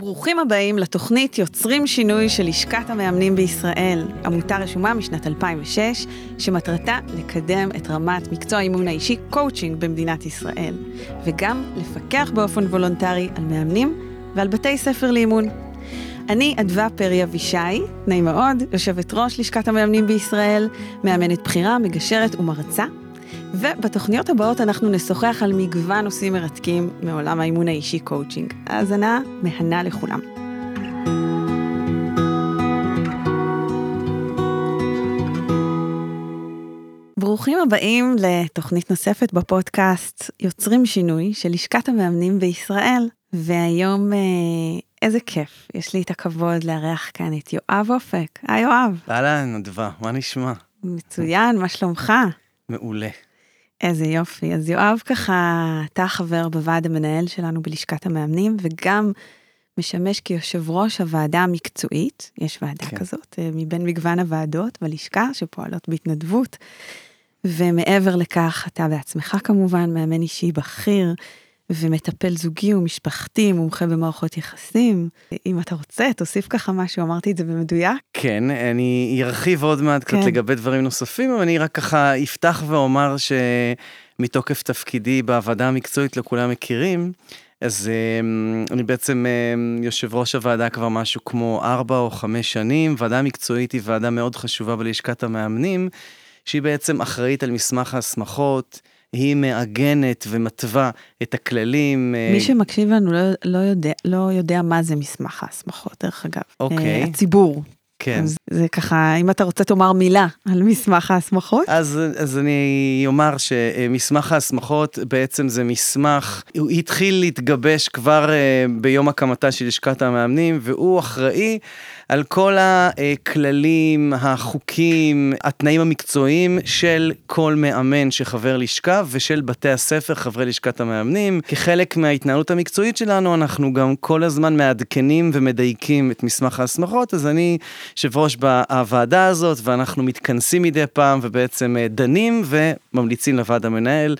ברוכים הבאים לתוכנית יוצרים שינוי של לשכת המאמנים בישראל, עמותה רשומה משנת 2006, שמטרתה לקדם את רמת מקצוע האימון האישי קואוצ'ינג במדינת ישראל, וגם לפקח באופן וולונטרי על מאמנים ועל בתי ספר לאימון. אני אדווה פרי אבישי, נעים מאוד, יושבת ראש לשכת המאמנים בישראל, מאמנת בכירה, מגשרת ומרצה, ובתוכניות הבאות אנחנו נשוחח על מגוון נושאים מרתקים מעולם האימון האישי קואוצ'ינג. האזנה מהנה לכולם. ברוכים הבאים לתוכנית נוספת בפודקאסט יוצרים שינוי של לשכת המאמנים בישראל. והיום אה, איזה כיף, יש לי את הכבוד לארח כאן את יואב אופק. היי יואב. אהלן, אדווה, מה נשמע? מצוין, מה שלומך? מעולה. איזה יופי. אז יואב ככה, אתה חבר בוועד המנהל שלנו בלשכת המאמנים, וגם משמש כיושב ראש הוועדה המקצועית, יש ועדה כן. כזאת, אה, מבין מגוון הוועדות בלשכה שפועלות בהתנדבות. ומעבר לכך, אתה בעצמך כמובן מאמן אישי בכיר, ומטפל זוגי ומשפחתי, מומחה במערכות יחסים. אם אתה רוצה, תוסיף ככה משהו, אמרתי את זה במדויק. כן, אני ארחיב עוד מעט כן. קצת לגבי דברים נוספים, אבל אני רק ככה אפתח ואומר שמתוקף תפקידי בוועדה המקצועית, לא כולם מכירים, אז אמ, אני בעצם אמ, יושב ראש הוועדה כבר משהו כמו ארבע או חמש שנים. ועדה מקצועית היא ועדה מאוד חשובה בלשכת המאמנים, שהיא בעצם אחראית על מסמך ההסמכות. היא מעגנת ומתווה את הכללים. אה, מי שמקשיב לנו לא, לא, יודע, לא יודע מה זה מסמך ההסמכות, דרך אגב. אוקיי. הציבור. כן. אז זה ככה, אם אתה רוצה תאמר מילה על מסמך ההסמכות. אז, אז אני אומר שמסמך ההסמכות בעצם זה מסמך, הוא התחיל להתגבש כבר אה, ביום הקמתה של לשכת המאמנים, והוא אחראי על כל הכללים, החוקים, התנאים המקצועיים של כל מאמן שחבר לשכה ושל בתי הספר חברי לשכת המאמנים. כחלק מההתנהלות המקצועית שלנו, אנחנו גם כל הזמן מעדכנים ומדייקים את מסמך ההסמכות, אז אני יושב ראש בוועדה הזאת, ואנחנו מתכנסים מדי פעם ובעצם אה, דנים וממליצים לוועד המנהל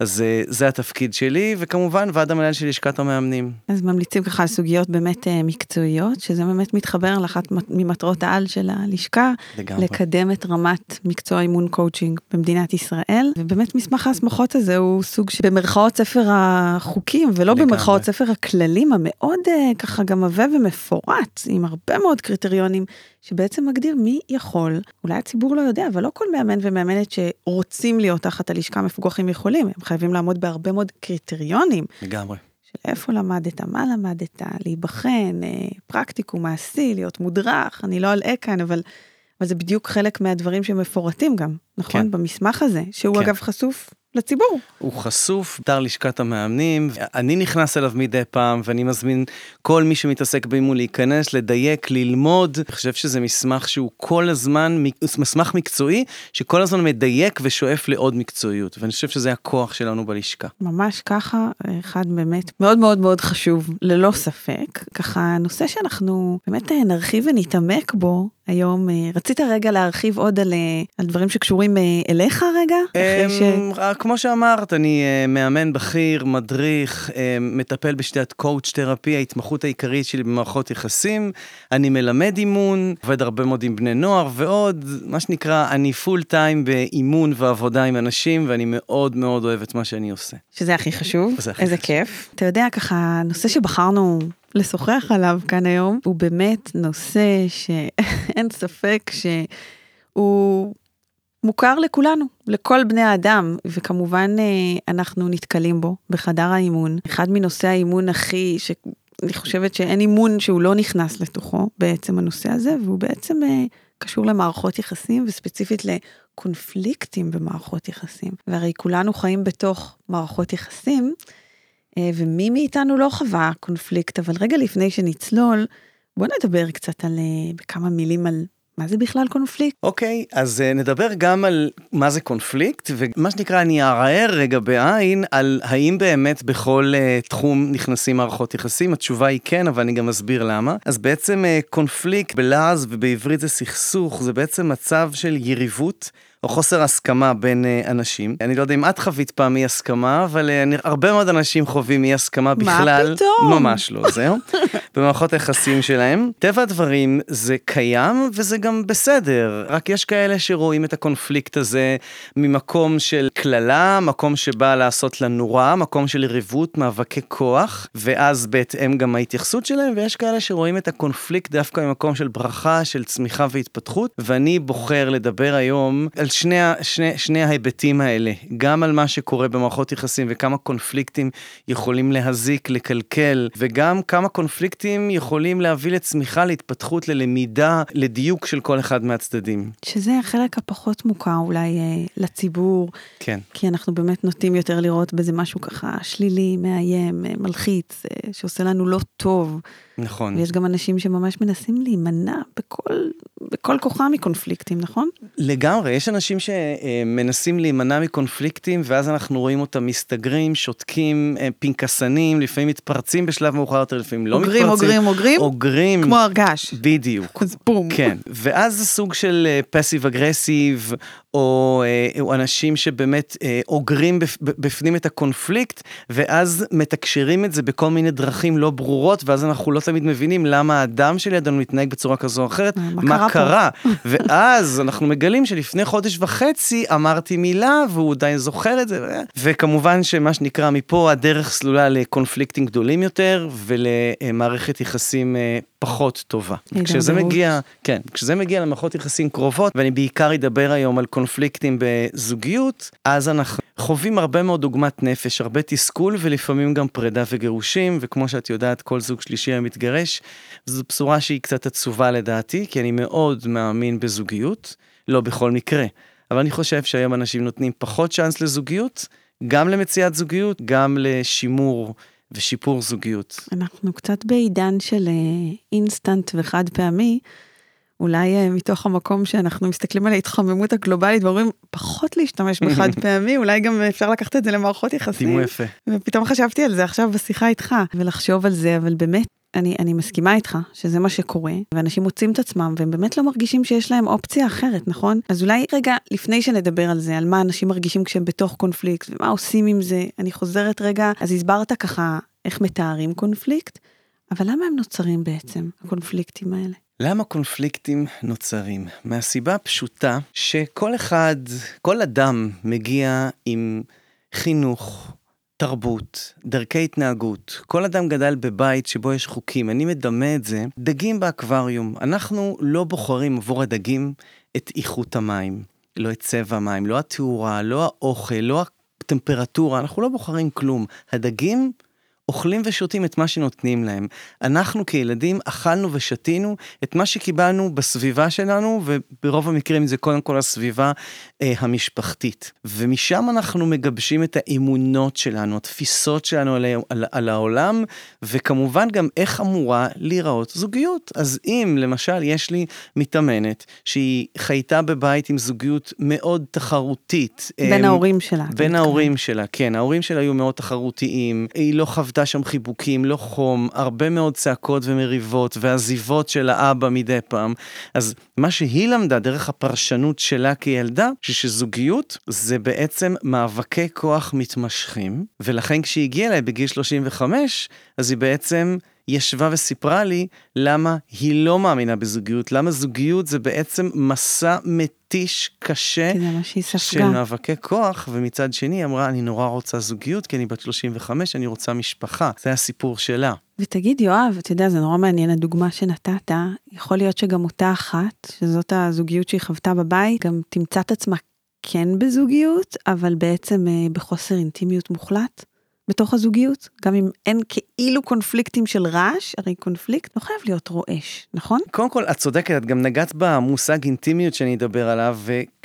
אז אה, זה התפקיד שלי, וכמובן ועד המנהל של לשכת המאמנים. אז ממליצים ככה על סוגיות באמת אה, מקצועיות, שזה באמת מתחבר לאחת ממטרות העל של הלשכה, לגמרי. לקדם את רמת מקצוע אימון קואוצ'ינג במדינת ישראל, ובאמת מסמך ההסמכות הזה הוא סוג שבמרכאות ספר החוקים, ולא לגמרי. במרכאות ספר הכללים המאוד אה, ככה גם עבה ומפורט, עם הרבה מאוד קריטריונים. שבעצם מגדיר מי יכול, אולי הציבור לא יודע, אבל לא כל מאמן ומאמנת שרוצים להיות תחת הלשכה מפוקחים יכולים, הם חייבים לעמוד בהרבה מאוד קריטריונים. לגמרי. של איפה למדת, מה למדת, להיבחן, אה, פרקטיקום, מעשי, להיות מודרך, אני לא אלאה כאן, אבל, אבל זה בדיוק חלק מהדברים שמפורטים גם, נכון? כן. במסמך הזה, שהוא כן. אגב חשוף לציבור. הוא חשוף, אתר לשכת המאמנים, אני נכנס אליו מדי פעם ואני מזמין כל מי שמתעסק באימון להיכנס, לדייק, ללמוד. אני חושב שזה מסמך שהוא כל הזמן, מסמך מקצועי, שכל הזמן מדייק ושואף לעוד מקצועיות, ואני חושב שזה הכוח שלנו בלשכה. ממש ככה, אחד באמת מאוד מאוד מאוד חשוב, ללא ספק. ככה, נושא שאנחנו באמת נרחיב ונתעמק בו, היום. אה, רצית רגע להרחיב עוד על, אה, על דברים שקשורים אה, אליך רגע? ש... כמו שאמרת, אני מאמן בכיר, מדריך, מטפל בשתיית קואוצ' תרפי, ההתמחות העיקרית שלי במערכות יחסים. אני מלמד אימון, עובד הרבה מאוד עם בני נוער ועוד, מה שנקרא, אני פול טיים באימון ועבודה עם אנשים, ואני מאוד מאוד אוהב את מה שאני עושה. שזה הכי חשוב, הכי איזה חשוב. כיף. אתה יודע, ככה, נושא שבחרנו לשוחח עליו כאן היום, הוא באמת נושא שאין ספק שהוא מוכר לכולנו, לכל בני האדם, וכמובן אה, אנחנו נתקלים בו בחדר האימון. אחד מנושאי האימון הכי, שאני חושבת שאין אימון שהוא לא נכנס לתוכו, בעצם הנושא הזה, והוא בעצם אה, קשור למערכות יחסים, וספציפית לקונפליקטים במערכות יחסים. והרי כולנו חיים בתוך מערכות יחסים. אה, ומי מאיתנו לא חווה קונפליקט, אבל רגע לפני שנצלול, בוא נדבר קצת על, אה, בכמה מילים על מה זה בכלל קונפליקט? אוקיי, okay, אז uh, נדבר גם על מה זה קונפליקט, ומה שנקרא, אני אערער רגע בעין על האם באמת בכל uh, תחום נכנסים מערכות יחסים. התשובה היא כן, אבל אני גם אסביר למה. אז בעצם uh, קונפליקט בלעז ובעברית זה סכסוך, זה בעצם מצב של יריבות. או חוסר הסכמה בין uh, אנשים. אני לא יודע אם את חווית פעם אי הסכמה, אבל uh, אני, הרבה מאוד אנשים חווים אי הסכמה בכלל. מה פתאום? ממש לא, זהו. במערכות היחסים שלהם. טבע הדברים זה קיים וזה גם בסדר, רק יש כאלה שרואים את הקונפליקט הזה ממקום של קללה, מקום שבא לעשות לנו רע, מקום של יריבות, מאבקי כוח, ואז בהתאם גם ההתייחסות שלהם, ויש כאלה שרואים את הקונפליקט דווקא ממקום של ברכה, של צמיחה והתפתחות, ואני בוחר לדבר היום על שני, שני, שני ההיבטים האלה, גם על מה שקורה במערכות יחסים וכמה קונפליקטים יכולים להזיק, לקלקל, וגם כמה קונפליקטים יכולים להביא לצמיחה, להתפתחות, ללמידה, לדיוק של כל אחד מהצדדים. שזה החלק הפחות מוכר אולי אה, לציבור. כן. כי אנחנו באמת נוטים יותר לראות בזה משהו ככה שלילי, מאיים, אה, מלחיץ, אה, שעושה לנו לא טוב. נכון. ויש גם אנשים שממש מנסים להימנע בכל, בכל כוחם מקונפליקטים, נכון? לגמרי, יש אנשים שמנסים להימנע מקונפליקטים, ואז אנחנו רואים אותם מסתגרים, שותקים, אה, פנקסנים, לפעמים מתפרצים בשלב מאוחר יותר, לפעמים לא מתפרצים. אוגרים, אוגרים, אוגרים. כמו הרגש. בדיוק. אז בום. כן, ואז זה סוג של פסיב אגרסיב, או, אה, או אנשים שבאמת אה, אוגרים בפנים את הקונפליקט, ואז מתקשרים את זה בכל מיני דרכים לא ברורות, ואז אנחנו לא תמיד מבינים למה האדם שלידינו מתנהג בצורה כזו או אחרת, מה מה קרה קרה. ואז אנחנו מגלים שלפני חודש וחצי אמרתי מילה, והוא עדיין זוכר את זה, וכמובן שמה שנקרא מפה הדרך סלולה לקונפליקטים גדולים יותר, ולמערכת יחסים אה, פחות טובה. כשזה מגיע, כן, כשזה מגיע למערכות יחסים קרובות, ואני בעיקר אדבר היום על קונפליקטים בזוגיות, אז אנחנו חווים הרבה מאוד דוגמת נפש, הרבה תסכול ולפעמים גם פרידה וגירושים, וכמו שאת יודעת, כל זוג שלישי היום מתגרש. זו בשורה שהיא קצת עצובה לדעתי, כי אני מאוד מאמין בזוגיות, לא בכל מקרה. אבל אני חושב שהיום אנשים נותנים פחות צ'אנס לזוגיות, גם למציאת זוגיות, גם לשימור ושיפור זוגיות. אנחנו קצת בעידן של אינסטנט וחד פעמי. אולי אה, מתוך המקום שאנחנו מסתכלים על ההתחממות הגלובלית ואומרים פחות להשתמש בחד פעמי, אולי גם אפשר לקחת את זה למערכות יחסים. דימו יפה. ופתאום חשבתי על זה עכשיו בשיחה איתך, ולחשוב על זה, אבל באמת, אני, אני מסכימה איתך שזה מה שקורה, ואנשים מוצאים את עצמם, והם באמת לא מרגישים שיש להם אופציה אחרת, נכון? אז אולי רגע, לפני שנדבר על זה, על מה אנשים מרגישים כשהם בתוך קונפליקט, ומה עושים עם זה, אני חוזרת רגע, אז הסברת ככה איך מתארים קונפליקט, אבל למה הם נוצרים בעצם, הקונפליקטים האלה? למה קונפליקטים נוצרים? מהסיבה הפשוטה שכל אחד, כל אדם מגיע עם חינוך, תרבות, דרכי התנהגות. כל אדם גדל בבית שבו יש חוקים. אני מדמה את זה, דגים באקווריום. אנחנו לא בוחרים עבור הדגים את איכות המים, לא את צבע המים, לא התאורה, לא האוכל, לא הטמפרטורה, אנחנו לא בוחרים כלום. הדגים אוכלים ושותים את מה שנותנים להם. אנחנו כילדים אכלנו ושתינו את מה שקיבלנו בסביבה שלנו, וברוב המקרים זה קודם כל הסביבה אה, המשפחתית. ומשם אנחנו מגבשים את האמונות שלנו, התפיסות שלנו על, על, על העולם, וכמובן גם איך אמורה להיראות זוגיות. אז אם למשל יש לי מתאמנת שהיא חייתה בבית עם זוגיות מאוד תחרותית. בין אה, ההורים שלה. בין ההורים שלה, כן. ההורים שלה היו מאוד תחרותיים, היא לא חוותה הייתה שם חיבוקים, לא חום, הרבה מאוד צעקות ומריבות ועזיבות של האבא מדי פעם. אז מה שהיא למדה דרך הפרשנות שלה כילדה, שזוגיות זה בעצם מאבקי כוח מתמשכים, ולכן כשהיא הגיעה אליי בגיל 35, אז היא בעצם ישבה וסיפרה לי למה היא לא מאמינה בזוגיות, למה זוגיות זה בעצם מסע מתיש קשה של מאבקי כוח, ומצד שני היא אמרה, אני נורא רוצה זוגיות, כי אני בת 35, אני רוצה משפחה. זה הסיפור שלה. ותגיד, יואב, אתה יודע, זה נורא מעניין הדוגמה שנתת, יכול להיות שגם אותה אחת, שזאת הזוגיות שהיא חוותה בבית, גם תמצא את עצמה כן בזוגיות, אבל בעצם אה, בחוסר אינטימיות מוחלט. בתוך הזוגיות, גם אם אין כאילו קונפליקטים של רעש, הרי קונפליקט לא חייב להיות רועש, נכון? קודם כל, את צודקת, את גם נגעת במושג אינטימיות שאני אדבר עליו,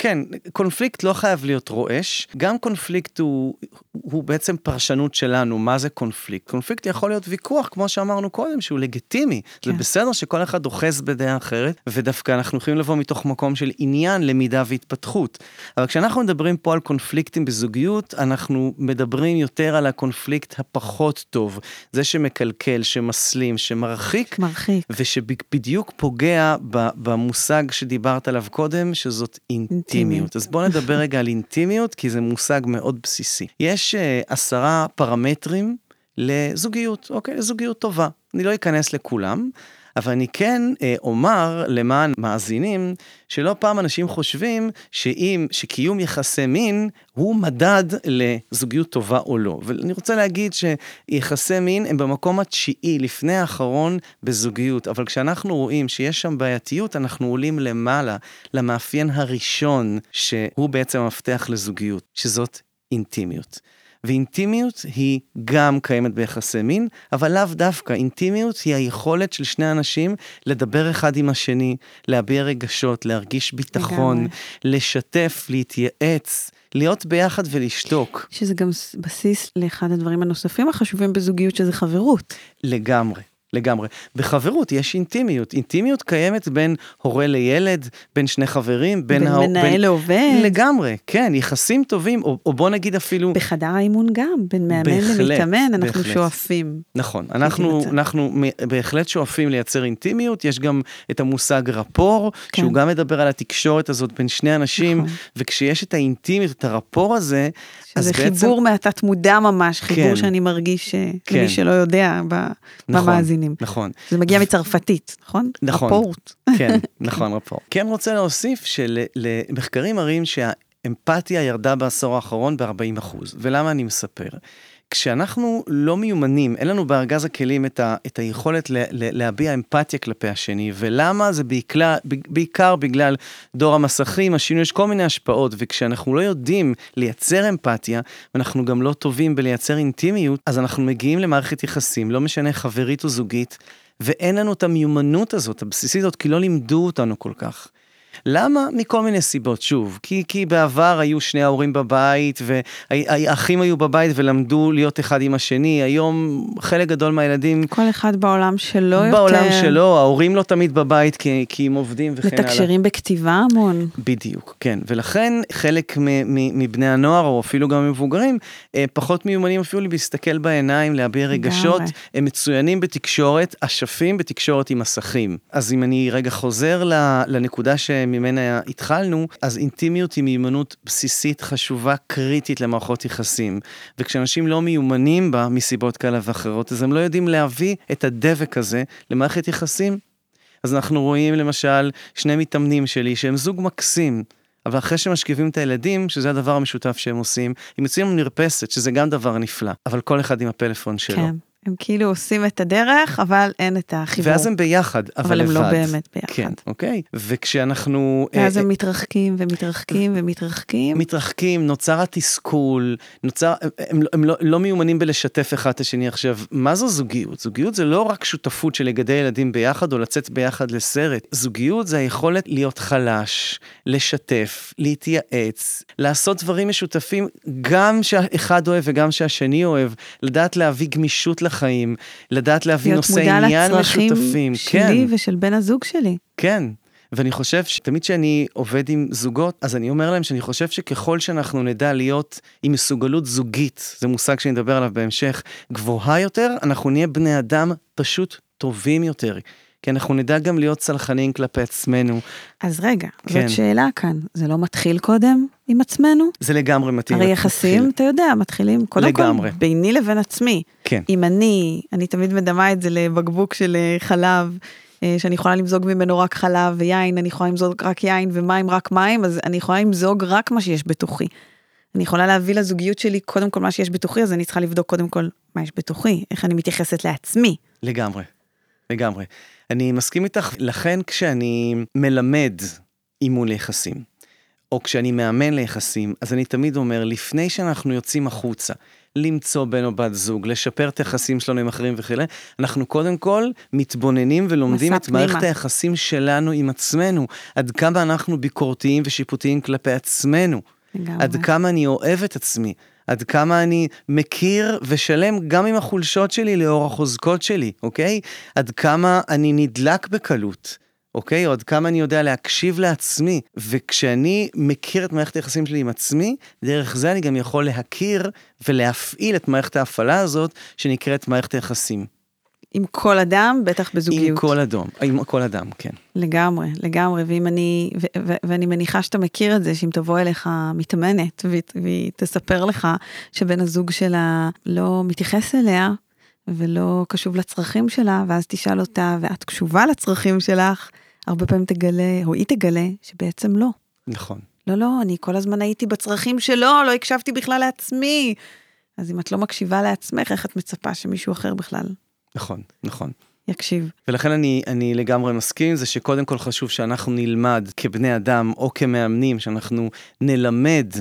וכן, קונפליקט לא חייב להיות רועש, גם קונפליקט הוא, הוא בעצם פרשנות שלנו, מה זה קונפליקט. קונפליקט יכול להיות ויכוח, כמו שאמרנו קודם, שהוא לגיטימי. כן. זה בסדר שכל אחד אוחז בדעה אחרת, ודווקא אנחנו יכולים לבוא מתוך מקום של עניין, למידה והתפתחות. אבל כשאנחנו מדברים פה על קונפליקטים בזוגיות, אנחנו מדברים יותר על. הקונפליקט הפחות טוב, זה שמקלקל, שמסלים, שמרחיק, מרחיק. ושבדיוק פוגע במושג שדיברת עליו קודם, שזאת אינטימיות. אינטימיות. אז בואו נדבר רגע על אינטימיות, כי זה מושג מאוד בסיסי. יש uh, עשרה פרמטרים לזוגיות, אוקיי? לזוגיות טובה. אני לא אכנס לכולם, אבל אני כן אה, אומר למען מאזינים, שלא פעם אנשים חושבים שאם, שקיום יחסי מין הוא מדד לזוגיות טובה או לא. ואני רוצה להגיד שיחסי מין הם במקום התשיעי, לפני האחרון בזוגיות, אבל כשאנחנו רואים שיש שם בעייתיות, אנחנו עולים למעלה, למאפיין הראשון, שהוא בעצם המפתח לזוגיות, שזאת אינטימיות. ואינטימיות היא גם קיימת ביחסי מין, אבל לאו דווקא. אינטימיות היא היכולת של שני אנשים לדבר אחד עם השני, להביע רגשות, להרגיש ביטחון, לגמרי. לשתף, להתייעץ. להיות ביחד ולשתוק. שזה גם בסיס לאחד הדברים הנוספים החשובים בזוגיות, שזה חברות. לגמרי. לגמרי. בחברות יש אינטימיות. אינטימיות קיימת בין הורה לילד, בין שני חברים, בין... בין הא... מנהל בין... לעובד. לגמרי, כן, יחסים טובים, או, או בוא נגיד אפילו... בחדר האימון גם, בין מאמן בהחלט, למתאמן, אנחנו בהחלט. שואפים. נכון, אנחנו, אנחנו בהחלט שואפים לייצר אינטימיות, יש גם את המושג רפור, כן. שהוא גם מדבר על התקשורת הזאת בין שני אנשים, נכון. וכשיש את האינטימיות, את הרפור הזה, שזה חיבור בעצם... מהתת מודע ממש, חיבור כן, שאני מרגיש, אה, כן. למי שלא יודע, נכון, במאזינים. נכון. זה מגיע מצרפתית, נכון? נכון. רפורט. כן, נכון, רפורט. כן רוצה להוסיף שמחקרים מראים שהאמפתיה ירדה בעשור האחרון ב-40 ולמה אני מספר? כשאנחנו לא מיומנים, אין לנו בארגז הכלים את, ה, את היכולת ל, ל, להביע אמפתיה כלפי השני, ולמה זה בעיקר, בעיקר בגלל דור המסכים, השינוי, יש כל מיני השפעות, וכשאנחנו לא יודעים לייצר אמפתיה, ואנחנו גם לא טובים בלייצר אינטימיות, אז אנחנו מגיעים למערכת יחסים, לא משנה חברית או זוגית, ואין לנו את המיומנות הזאת, הבסיסית הזאת, כי לא לימדו אותנו כל כך. למה? מכל מיני סיבות, שוב. כי, כי בעבר היו שני ההורים בבית, והאחים היו בבית ולמדו להיות אחד עם השני. היום חלק גדול מהילדים... כל אחד בעולם שלו יותר. בעולם שלו, ההורים לא תמיד בבית כי, כי הם עובדים וכן הלאה. מתקשרים בכתיבה המון. בדיוק, כן. ולכן חלק מבני הנוער, או אפילו גם מבוגרים, אה, פחות מיומנים אפילו להסתכל בעיניים, להביע רגשות. הם מצוינים בתקשורת, אשפים בתקשורת עם מסכים. אז אם אני רגע חוזר לנקודה ש... שממנה התחלנו, אז אינטימיות היא מיומנות בסיסית, חשובה, קריטית למערכות יחסים. וכשאנשים לא מיומנים בה מסיבות כאלה ואחרות, אז הם לא יודעים להביא את הדבק הזה למערכת יחסים. אז אנחנו רואים למשל שני מתאמנים שלי שהם זוג מקסים, אבל אחרי שמשכיבים את הילדים, שזה הדבר המשותף שהם עושים, הם יוצאים למרפסת, שזה גם דבר נפלא, אבל כל אחד עם הפלאפון שלו. כן. הם כאילו עושים את הדרך, אבל אין את החיבור. ואז הם ביחד, אבל, אבל לבד. אבל הם לא באמת ביחד. כן, אוקיי. וכשאנחנו... ואז אה, הם מתרחקים ומתרחקים ומתרחקים. מתרחקים, נוצר התסכול, נוצר... הם, הם לא, לא מיומנים בלשתף אחד את השני. עכשיו, מה זו זוגיות? זוגיות זה לא רק שותפות של לגדל ילדים ביחד או לצאת ביחד לסרט. זוגיות זה היכולת להיות חלש, לשתף, להתייעץ, לעשות דברים משותפים, גם שאחד אוהב וגם שהשני אוהב, לדעת להביא גמישות לח... החיים, לדעת להביא נושאי עניין משותפים. להיות מודע לצרכים שלי כן. ושל בן הזוג שלי. כן. ואני חושב שתמיד כשאני עובד עם זוגות, אז אני אומר להם שאני חושב שככל שאנחנו נדע להיות עם מסוגלות זוגית, זה מושג שאני אדבר עליו בהמשך, גבוהה יותר, אנחנו נהיה בני אדם פשוט טובים יותר. כי אנחנו נדע גם להיות צלחנים כלפי עצמנו. אז רגע, כן. זאת שאלה כאן, זה לא מתחיל קודם עם עצמנו? זה לגמרי מתאים. הרי יחסים, מתחיל. אתה יודע, מתחילים קודם לגמרי. כל ביני לבין עצמי. כן. אם אני, אני תמיד מדמה את זה לבקבוק של אה, חלב. אה, שאני יכולה למזוג ממנו רק חלב ויין, אני יכולה למזוג רק יין ומים רק מים, אז אני יכולה למזוג רק מה שיש בתוכי. אני יכולה להביא לזוגיות שלי קודם כל מה שיש בתוכי, אז אני צריכה לבדוק קודם כל מה יש בתוכי, איך אני מתייחסת לעצמי. לגמרי, לגמרי. אני מסכים איתך, לכן כשאני מלמד אימון ליחסים, או כשאני מאמן ליחסים, אז אני תמיד אומר, לפני שאנחנו יוצאים החוצה, למצוא בן או בת זוג, לשפר את היחסים שלנו עם אחרים וכולי, אנחנו קודם כל מתבוננים ולומדים את פנימה. מערכת היחסים שלנו עם עצמנו, עד כמה אנחנו ביקורתיים ושיפוטיים כלפי עצמנו, לגמרי. עד כמה אני אוהב את עצמי, עד כמה אני מכיר ושלם גם עם החולשות שלי לאור החוזקות שלי, אוקיי? עד כמה אני נדלק בקלות. אוקיי? או עד כמה אני יודע להקשיב לעצמי. וכשאני מכיר את מערכת היחסים שלי עם עצמי, דרך זה אני גם יכול להכיר ולהפעיל את מערכת ההפעלה הזאת, שנקראת מערכת היחסים. עם כל אדם, בטח בזוגיות. עם כל אדם, עם כל אדם, כן. לגמרי, לגמרי, ואם אני, ו- ו- ואני מניחה שאתה מכיר את זה, שאם תבוא אליך מתאמנת, והיא, והיא תספר לך שבן הזוג שלה לא מתייחס אליה, ולא קשוב לצרכים שלה, ואז תשאל אותה, ואת קשובה לצרכים שלך, הרבה פעמים תגלה, או היא תגלה, שבעצם לא. נכון. לא, לא, אני כל הזמן הייתי בצרכים שלו, לא הקשבתי בכלל לעצמי. אז אם את לא מקשיבה לעצמך, איך את מצפה שמישהו אחר בכלל נכון, נכון. יקשיב? ולכן אני, אני לגמרי מסכים זה שקודם כל חשוב שאנחנו נלמד כבני אדם או כמאמנים, שאנחנו נלמד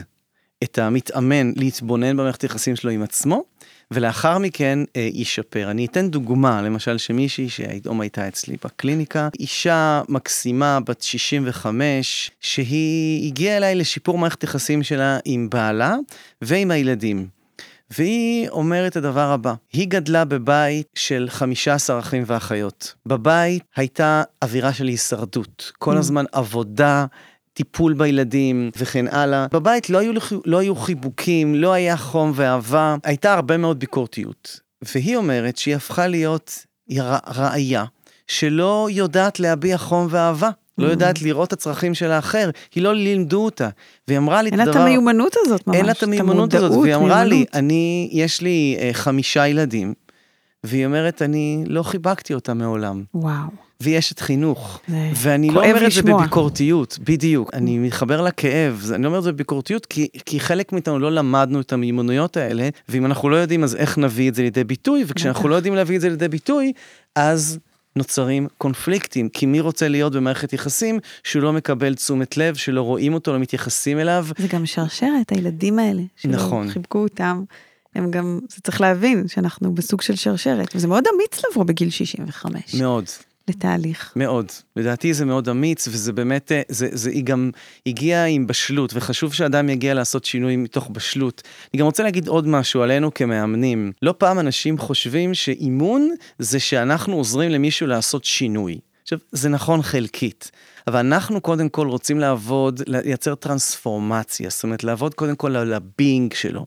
את המתאמן להתבונן במערכת היחסים שלו עם עצמו, ולאחר מכן אה, ישפר. אני אתן דוגמה, למשל שמישהי שהיום הייתה אצלי בקליניקה, אישה מקסימה בת 65, שהיא הגיעה אליי לשיפור מערכת יחסים שלה עם בעלה ועם הילדים. והיא אומרת את הדבר הבא, היא גדלה בבית של 15 אחים ואחיות. בבית הייתה אווירה של הישרדות, כל הזמן עבודה, טיפול בילדים וכן הלאה. בבית לא היו, לא היו חיבוקים, לא היה חום ואהבה, הייתה הרבה מאוד ביקורתיות. והיא אומרת שהיא הפכה להיות ראיה שלא יודעת להביע חום ואהבה. לא יודעת לראות את הצרכים של האחר, היא לא לימדו אותה. והיא אמרה לי את הדבר... אין לה את המיומנות הזאת ממש. אין לה את המיומנות הזאת, והיא אמרה לי, אני, יש לי אה, חמישה ילדים, והיא אומרת, אני לא חיבקתי אותה מעולם. וואו. והיא אשת חינוך. ואני לא אומר את זה בביקורתיות, בדיוק. אני מתחבר לכאב, אני לא אומר את זה בביקורתיות, כי, כי חלק מאיתנו לא למדנו את המיומנויות האלה, ואם אנחנו לא יודעים, אז איך נביא את זה לידי ביטוי, וכשאנחנו לא יודעים להביא את זה לידי ביטוי, אז נוצרים קונפליקטים, כי מי רוצה להיות במערכת יחסים שהוא לא מקבל תשומת לב, שלא רואים אותו, לא מתייחסים אליו. זה גם שרשרת, הילדים האלה, נכון. חיבקו אותם. הם גם, זה צריך להבין שאנחנו בסוג של שרשרת, וזה מאוד אמיץ לבוא בגיל 65. מאוד. לתהליך. מאוד. לדעתי זה מאוד אמיץ, וזה באמת, אה, זה, זה, היא גם הגיעה עם בשלות, וחשוב שאדם יגיע לעשות שינוי מתוך בשלות. אני גם רוצה להגיד עוד משהו עלינו כמאמנים. לא פעם אנשים חושבים שאימון זה שאנחנו עוזרים למישהו לעשות שינוי. עכשיו, זה נכון חלקית, אבל אנחנו קודם כל רוצים לעבוד, לייצר טרנספורמציה, זאת אומרת, לעבוד קודם כל על הבינג שלו.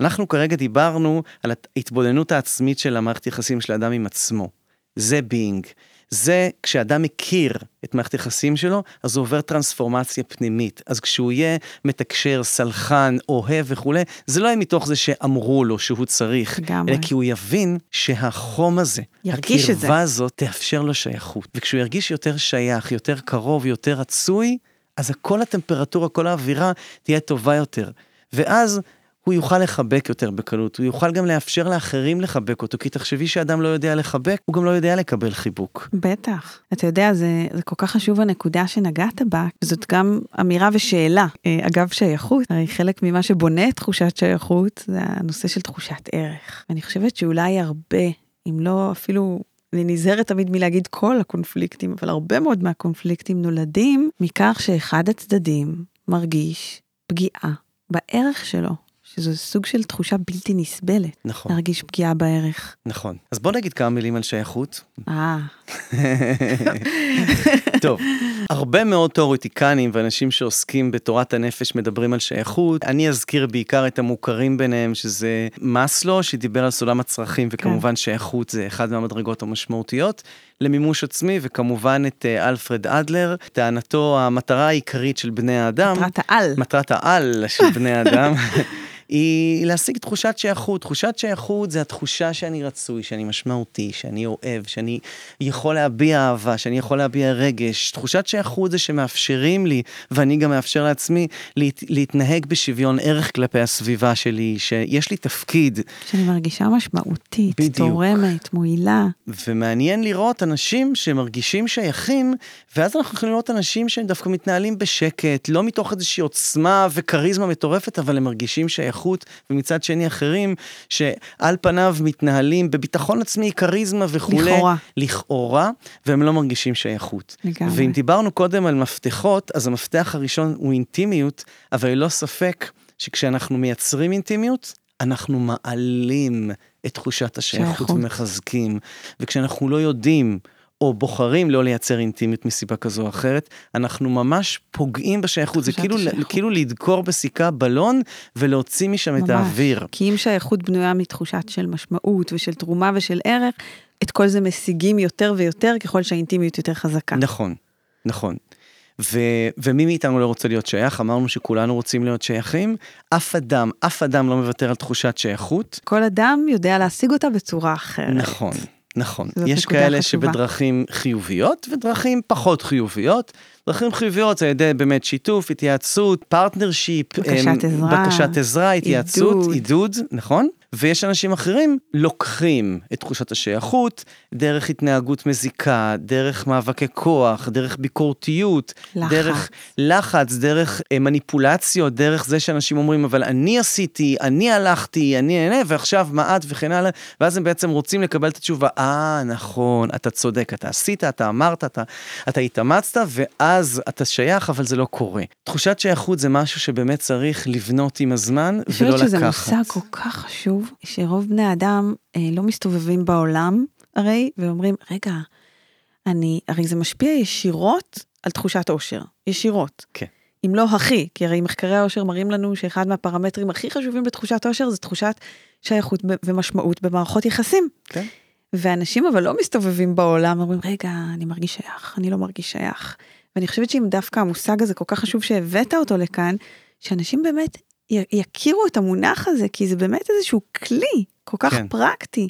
אנחנו כרגע דיברנו על ההתבוננות העצמית של המערכת יחסים של האדם עם עצמו. זה בינג. זה כשאדם מכיר את מערכת היחסים שלו, אז הוא עובר טרנספורמציה פנימית. אז כשהוא יהיה מתקשר, סלחן, אוהב וכולי, זה לא יהיה מתוך זה שאמרו לו שהוא צריך, לגמרי. אלא כי הוא יבין שהחום הזה, הקרבה הזאת, תאפשר לו שייכות. וכשהוא ירגיש יותר שייך, יותר קרוב, יותר רצוי, אז כל הטמפרטורה, כל האווירה תהיה טובה יותר. ואז הוא יוכל לחבק יותר בקלות, הוא יוכל גם לאפשר לאחרים לחבק אותו, כי תחשבי שאדם לא יודע לחבק, הוא גם לא יודע לקבל חיבוק. בטח. אתה יודע, זה, זה כל כך חשוב הנקודה שנגעת בה, זאת גם אמירה ושאלה. אה, אגב, שייכות, הרי חלק ממה שבונה את תחושת שייכות, זה הנושא של תחושת ערך. אני חושבת שאולי הרבה, אם לא אפילו אני נזהרת תמיד מלהגיד כל הקונפליקטים, אבל הרבה מאוד מהקונפליקטים נולדים מכך שאחד הצדדים מרגיש פגיעה בערך שלו. שזה סוג של תחושה בלתי נסבלת. נכון. להרגיש פגיעה בערך. נכון. אז בוא נגיד כמה מילים על שייכות. אה. טוב, הרבה מאוד תיאורטיקנים ואנשים שעוסקים בתורת הנפש מדברים על שייכות. אני אזכיר בעיקר את המוכרים ביניהם, שזה מאסלו, שדיבר על סולם הצרכים, וכמובן כן. שייכות זה אחד מהמדרגות המשמעותיות. למימוש עצמי, וכמובן את uh, אלפרד אדלר, טענתו המטרה העיקרית של בני האדם. מטרת העל. מטרת העל של בני האדם. היא להשיג תחושת שייכות. תחושת שייכות זה התחושה שאני רצוי, שאני משמעותי, שאני אוהב, שאני יכול להביע אהבה, שאני יכול להביע רגש. תחושת שייכות זה שמאפשרים לי, ואני גם מאפשר לעצמי, להת, להתנהג בשוויון ערך כלפי הסביבה שלי, שיש לי תפקיד. שאני מרגישה משמעותית, בדיוק. תורמת, מועילה. ומעניין לראות אנשים שמרגישים שייכים, ואז אנחנו יכולים לראות אנשים שהם דווקא מתנהלים בשקט, לא מתוך איזושהי עוצמה וכריזמה מטורפת, אבל הם מרגישים שייכים. שייכות, ומצד שני אחרים שעל פניו מתנהלים בביטחון עצמי, כריזמה וכולי. לכאורה. לכאורה, והם לא מרגישים שייכות. לגמרי. ואם דיברנו קודם על מפתחות, אז המפתח הראשון הוא אינטימיות, אבל ללא ספק שכשאנחנו מייצרים אינטימיות, אנחנו מעלים את תחושת השייכות ומחזקים. וכשאנחנו לא יודעים או בוחרים לא לייצר אינטימיות מסיבה כזו או אחרת, אנחנו ממש פוגעים בשייכות, זה כאילו, כאילו לדקור בסיכה בלון ולהוציא משם ממש. את האוויר. כי אם שייכות בנויה מתחושת של משמעות ושל תרומה ושל ערך, את כל זה משיגים יותר ויותר ככל שהאינטימיות יותר חזקה. נכון, נכון. ו- ומי מאיתנו לא רוצה להיות שייך? אמרנו שכולנו רוצים להיות שייכים. אף אדם, אף אדם לא מוותר על תחושת שייכות. כל אדם יודע להשיג אותה בצורה אחרת. נכון. נכון, יש כאלה חשובה. שבדרכים חיוביות ודרכים פחות חיוביות. דרכים חיוביות זה על ידי באמת שיתוף, התייעצות, partnership, בקשת הם, עזרה, בקשת עזרה, התייעצות, עידוד, עידוד נכון? ויש אנשים אחרים לוקחים את תחושת השייכות דרך התנהגות מזיקה, דרך מאבקי כוח, דרך ביקורתיות, לחץ. דרך לחץ, דרך אה, מניפולציות, דרך זה שאנשים אומרים, אבל אני עשיתי, אני הלכתי, אני אענה, ועכשיו מה את וכן הלאה, ואז הם בעצם רוצים לקבל את התשובה, אה, נכון, אתה צודק, אתה עשית, אתה אמרת, אתה, אתה התאמצת, ואז אתה שייך, אבל זה לא קורה. תחושת שייכות זה משהו שבאמת צריך לבנות עם הזמן, ולא לקחת. אני חושבת שזה מושג כל כך חשוב. שרוב בני אדם אה, לא מסתובבים בעולם הרי, ואומרים, רגע, אני, הרי זה משפיע ישירות על תחושת אושר, ישירות. כן. אם לא הכי, כי הרי מחקרי האושר מראים לנו שאחד מהפרמטרים הכי חשובים בתחושת אושר זה תחושת שייכות ומשמעות במערכות יחסים. כן. ואנשים אבל לא מסתובבים בעולם, אומרים, רגע, אני מרגיש שייך, אני לא מרגיש שייך. ואני חושבת שאם דווקא המושג הזה כל כך חשוב שהבאת אותו לכאן, שאנשים באמת יכירו את המונח הזה, כי זה באמת איזשהו כלי כל כך כן. פרקטי,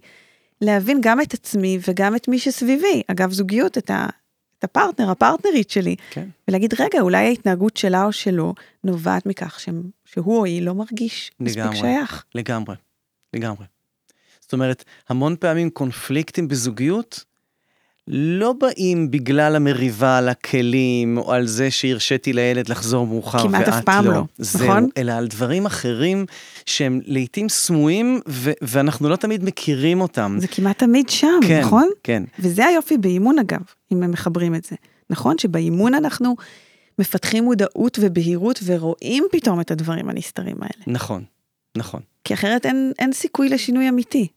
להבין גם את עצמי וגם את מי שסביבי. אגב, זוגיות, את, ה, את הפרטנר, הפרטנרית שלי. כן. ולהגיד, רגע, אולי ההתנהגות שלה או שלו נובעת מכך ש, שהוא או היא לא מרגיש מספיק שייך. לגמרי, לגמרי. זאת אומרת, המון פעמים קונפליקטים בזוגיות לא באים בגלל המריבה על הכלים, או על זה שהרשיתי לילד לחזור מאוחר ואת לא. כמעט אף פעם לא, זהו, נכון? אלא על דברים אחרים שהם לעיתים סמויים, ו- ואנחנו לא תמיד מכירים אותם. זה כמעט תמיד שם, כן, נכון? כן. וזה היופי באימון אגב, אם הם מחברים את זה. נכון? שבאימון אנחנו מפתחים מודעות ובהירות ורואים פתאום את הדברים הנסתרים האלה. נכון, נכון. כי אחרת אין, אין סיכוי לשינוי אמיתי.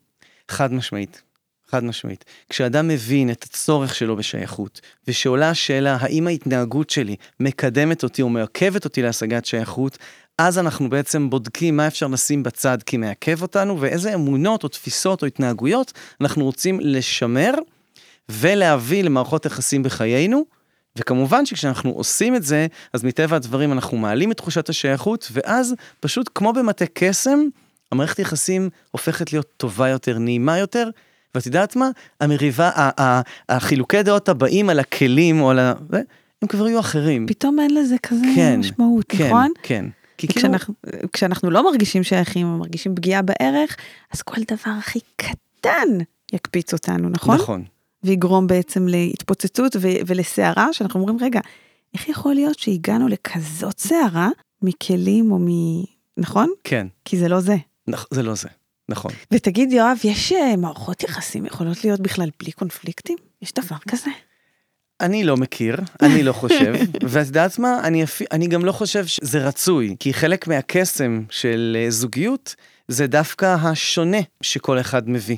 חד משמעית. חד משמעית. כשאדם מבין את הצורך שלו בשייכות, ושעולה השאלה האם ההתנהגות שלי מקדמת אותי או מעכבת אותי להשגת שייכות, אז אנחנו בעצם בודקים מה אפשר לשים בצד כי מעכב אותנו, ואיזה אמונות או תפיסות או התנהגויות אנחנו רוצים לשמר ולהביא למערכות יחסים בחיינו. וכמובן שכשאנחנו עושים את זה, אז מטבע הדברים אנחנו מעלים את תחושת השייכות, ואז פשוט כמו במטה קסם, המערכת יחסים הופכת להיות טובה יותר, נעימה יותר, ואת יודעת מה? המריבה, החילוקי דעות הבאים על הכלים או על ה... הם כבר יהיו אחרים. פתאום אין לזה כזה כן, משמעות, כן, נכון? כן. כי כשאנחנו, כאילו... כשאנחנו לא מרגישים שייכים או מרגישים פגיעה בערך, אז כל דבר הכי קטן יקפיץ אותנו, נכון? נכון. ויגרום בעצם להתפוצצות ו- ולסערה, שאנחנו אומרים, רגע, איך יכול להיות שהגענו לכזאת סערה מכלים או מ... נכון? כן. כי זה לא זה. נכ- זה לא זה. נכון. ותגיד, יואב, יש אה, מערכות יחסים יכולות להיות בכלל בלי קונפליקטים? יש דבר כזה? אני לא מכיר, אני לא חושב, ואת יודעת מה? אני, אני גם לא חושב שזה רצוי, כי חלק מהקסם של אה, זוגיות זה דווקא השונה שכל אחד מביא.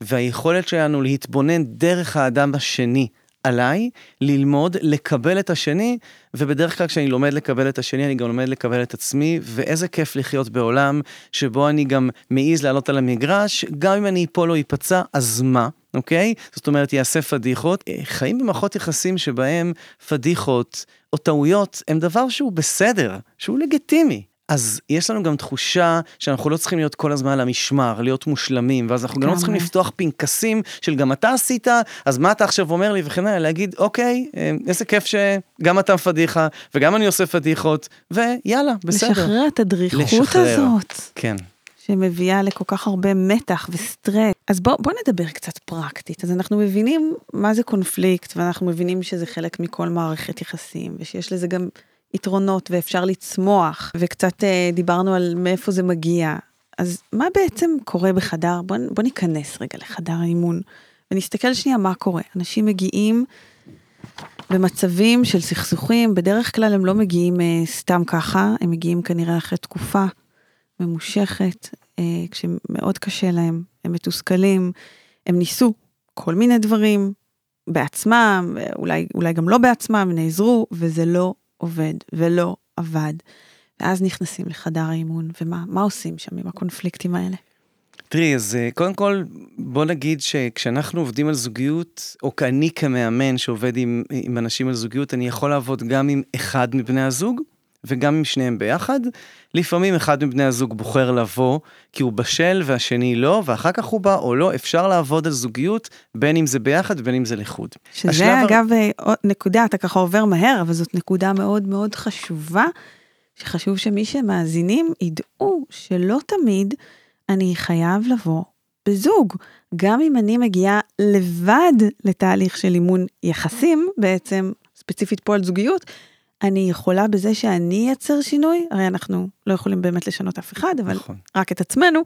והיכולת שלנו להתבונן דרך האדם השני עליי, ללמוד, לקבל את השני, ובדרך כלל כשאני לומד לקבל את השני, אני גם לומד לקבל את עצמי, ואיזה כיף לחיות בעולם שבו אני גם מעז לעלות על המגרש, גם אם אני אפול או אפצע, אז מה? אוקיי? זאת אומרת, יעשה פדיחות. חיים במערכות יחסים שבהם פדיחות או טעויות הם דבר שהוא בסדר, שהוא לגיטימי. אז יש לנו גם תחושה שאנחנו לא צריכים להיות כל הזמן על המשמר, להיות מושלמים, ואז אנחנו גם לא צריכים לפתוח פנקסים של גם אתה עשית, אז מה אתה עכשיו אומר לי וכן הלאה, להגיד, אוקיי, אה, איזה כיף שגם אתה פדיחה, וגם אני עושה פדיחות, ויאללה, בסדר. לשחרר את הדריכות. הזאת. כן. שמביאה לכל כך הרבה מתח וסטרס. אז בוא, בוא נדבר קצת פרקטית. אז אנחנו מבינים מה זה קונפליקט, ואנחנו מבינים שזה חלק מכל מערכת יחסים, ושיש לזה גם יתרונות ואפשר לצמוח, וקצת אה, דיברנו על מאיפה זה מגיע. אז מה בעצם קורה בחדר? בוא, בוא ניכנס רגע לחדר האימון, ונסתכל שנייה מה קורה. אנשים מגיעים במצבים של סכסוכים, בדרך כלל הם לא מגיעים אה, סתם ככה, הם מגיעים כנראה אחרי תקופה ממושכת, אה, כשמאוד קשה להם, הם מתוסכלים, הם ניסו כל מיני דברים בעצמם, אולי, אולי גם לא בעצמם, נעזרו, וזה לא עובד ולא עבד. ואז נכנסים לחדר האימון, ומה עושים שם עם הקונפליקטים האלה? תראי, אז אה, קודם כל, בוא נגיד שכשאנחנו עובדים על זוגיות, או אני כמאמן שעובד עם, עם אנשים על זוגיות, אני יכול לעבוד גם עם אחד מבני הזוג, וגם עם שניהם ביחד. לפעמים אחד מבני הזוג בוחר לבוא כי הוא בשל והשני לא, ואחר כך הוא בא או לא, אפשר לעבוד על זוגיות, בין אם זה ביחד ובין אם זה לחוד. שזה. אגב אה, נקודה, אתה ככה עובר מהר, אבל זאת נקודה מאוד מאוד חשובה, שחשוב שמי שמאזינים ידעו שלא תמיד אני חייב לבוא בזוג. גם אם אני מגיעה לבד לתהליך של אימון יחסים, בעצם ספציפית פה על זוגיות, אני יכולה בזה שאני אייצר שינוי, הרי אנחנו לא יכולים באמת לשנות אף אחד, אבל נכון. רק את עצמנו,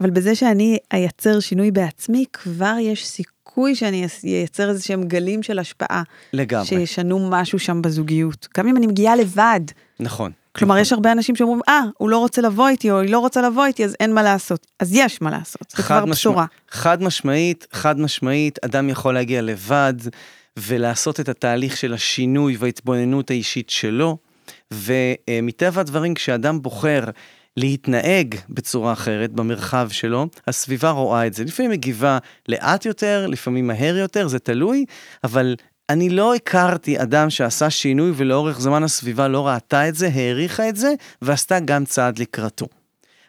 אבל בזה שאני אייצר שינוי בעצמי, כבר יש סיכוי שאני אייצר איזה שהם גלים של השפעה. לגמרי. שישנו משהו שם בזוגיות, גם אם אני מגיעה לבד. נכון. כלומר, נכון. יש הרבה אנשים שאומרים, אה, הוא לא רוצה לבוא איתי, או היא לא רוצה לבוא איתי, אז אין מה לעשות. אז יש מה לעשות, זה כבר משמע, בשורה. חד משמעית, חד משמעית, אדם יכול להגיע לבד. ולעשות את התהליך של השינוי וההתבוננות האישית שלו. ומטבע הדברים, כשאדם בוחר להתנהג בצורה אחרת במרחב שלו, הסביבה רואה את זה. לפעמים מגיבה לאט יותר, לפעמים מהר יותר, זה תלוי, אבל אני לא הכרתי אדם שעשה שינוי ולאורך זמן הסביבה לא ראתה את זה, העריכה את זה, ועשתה גם צעד לקראתו.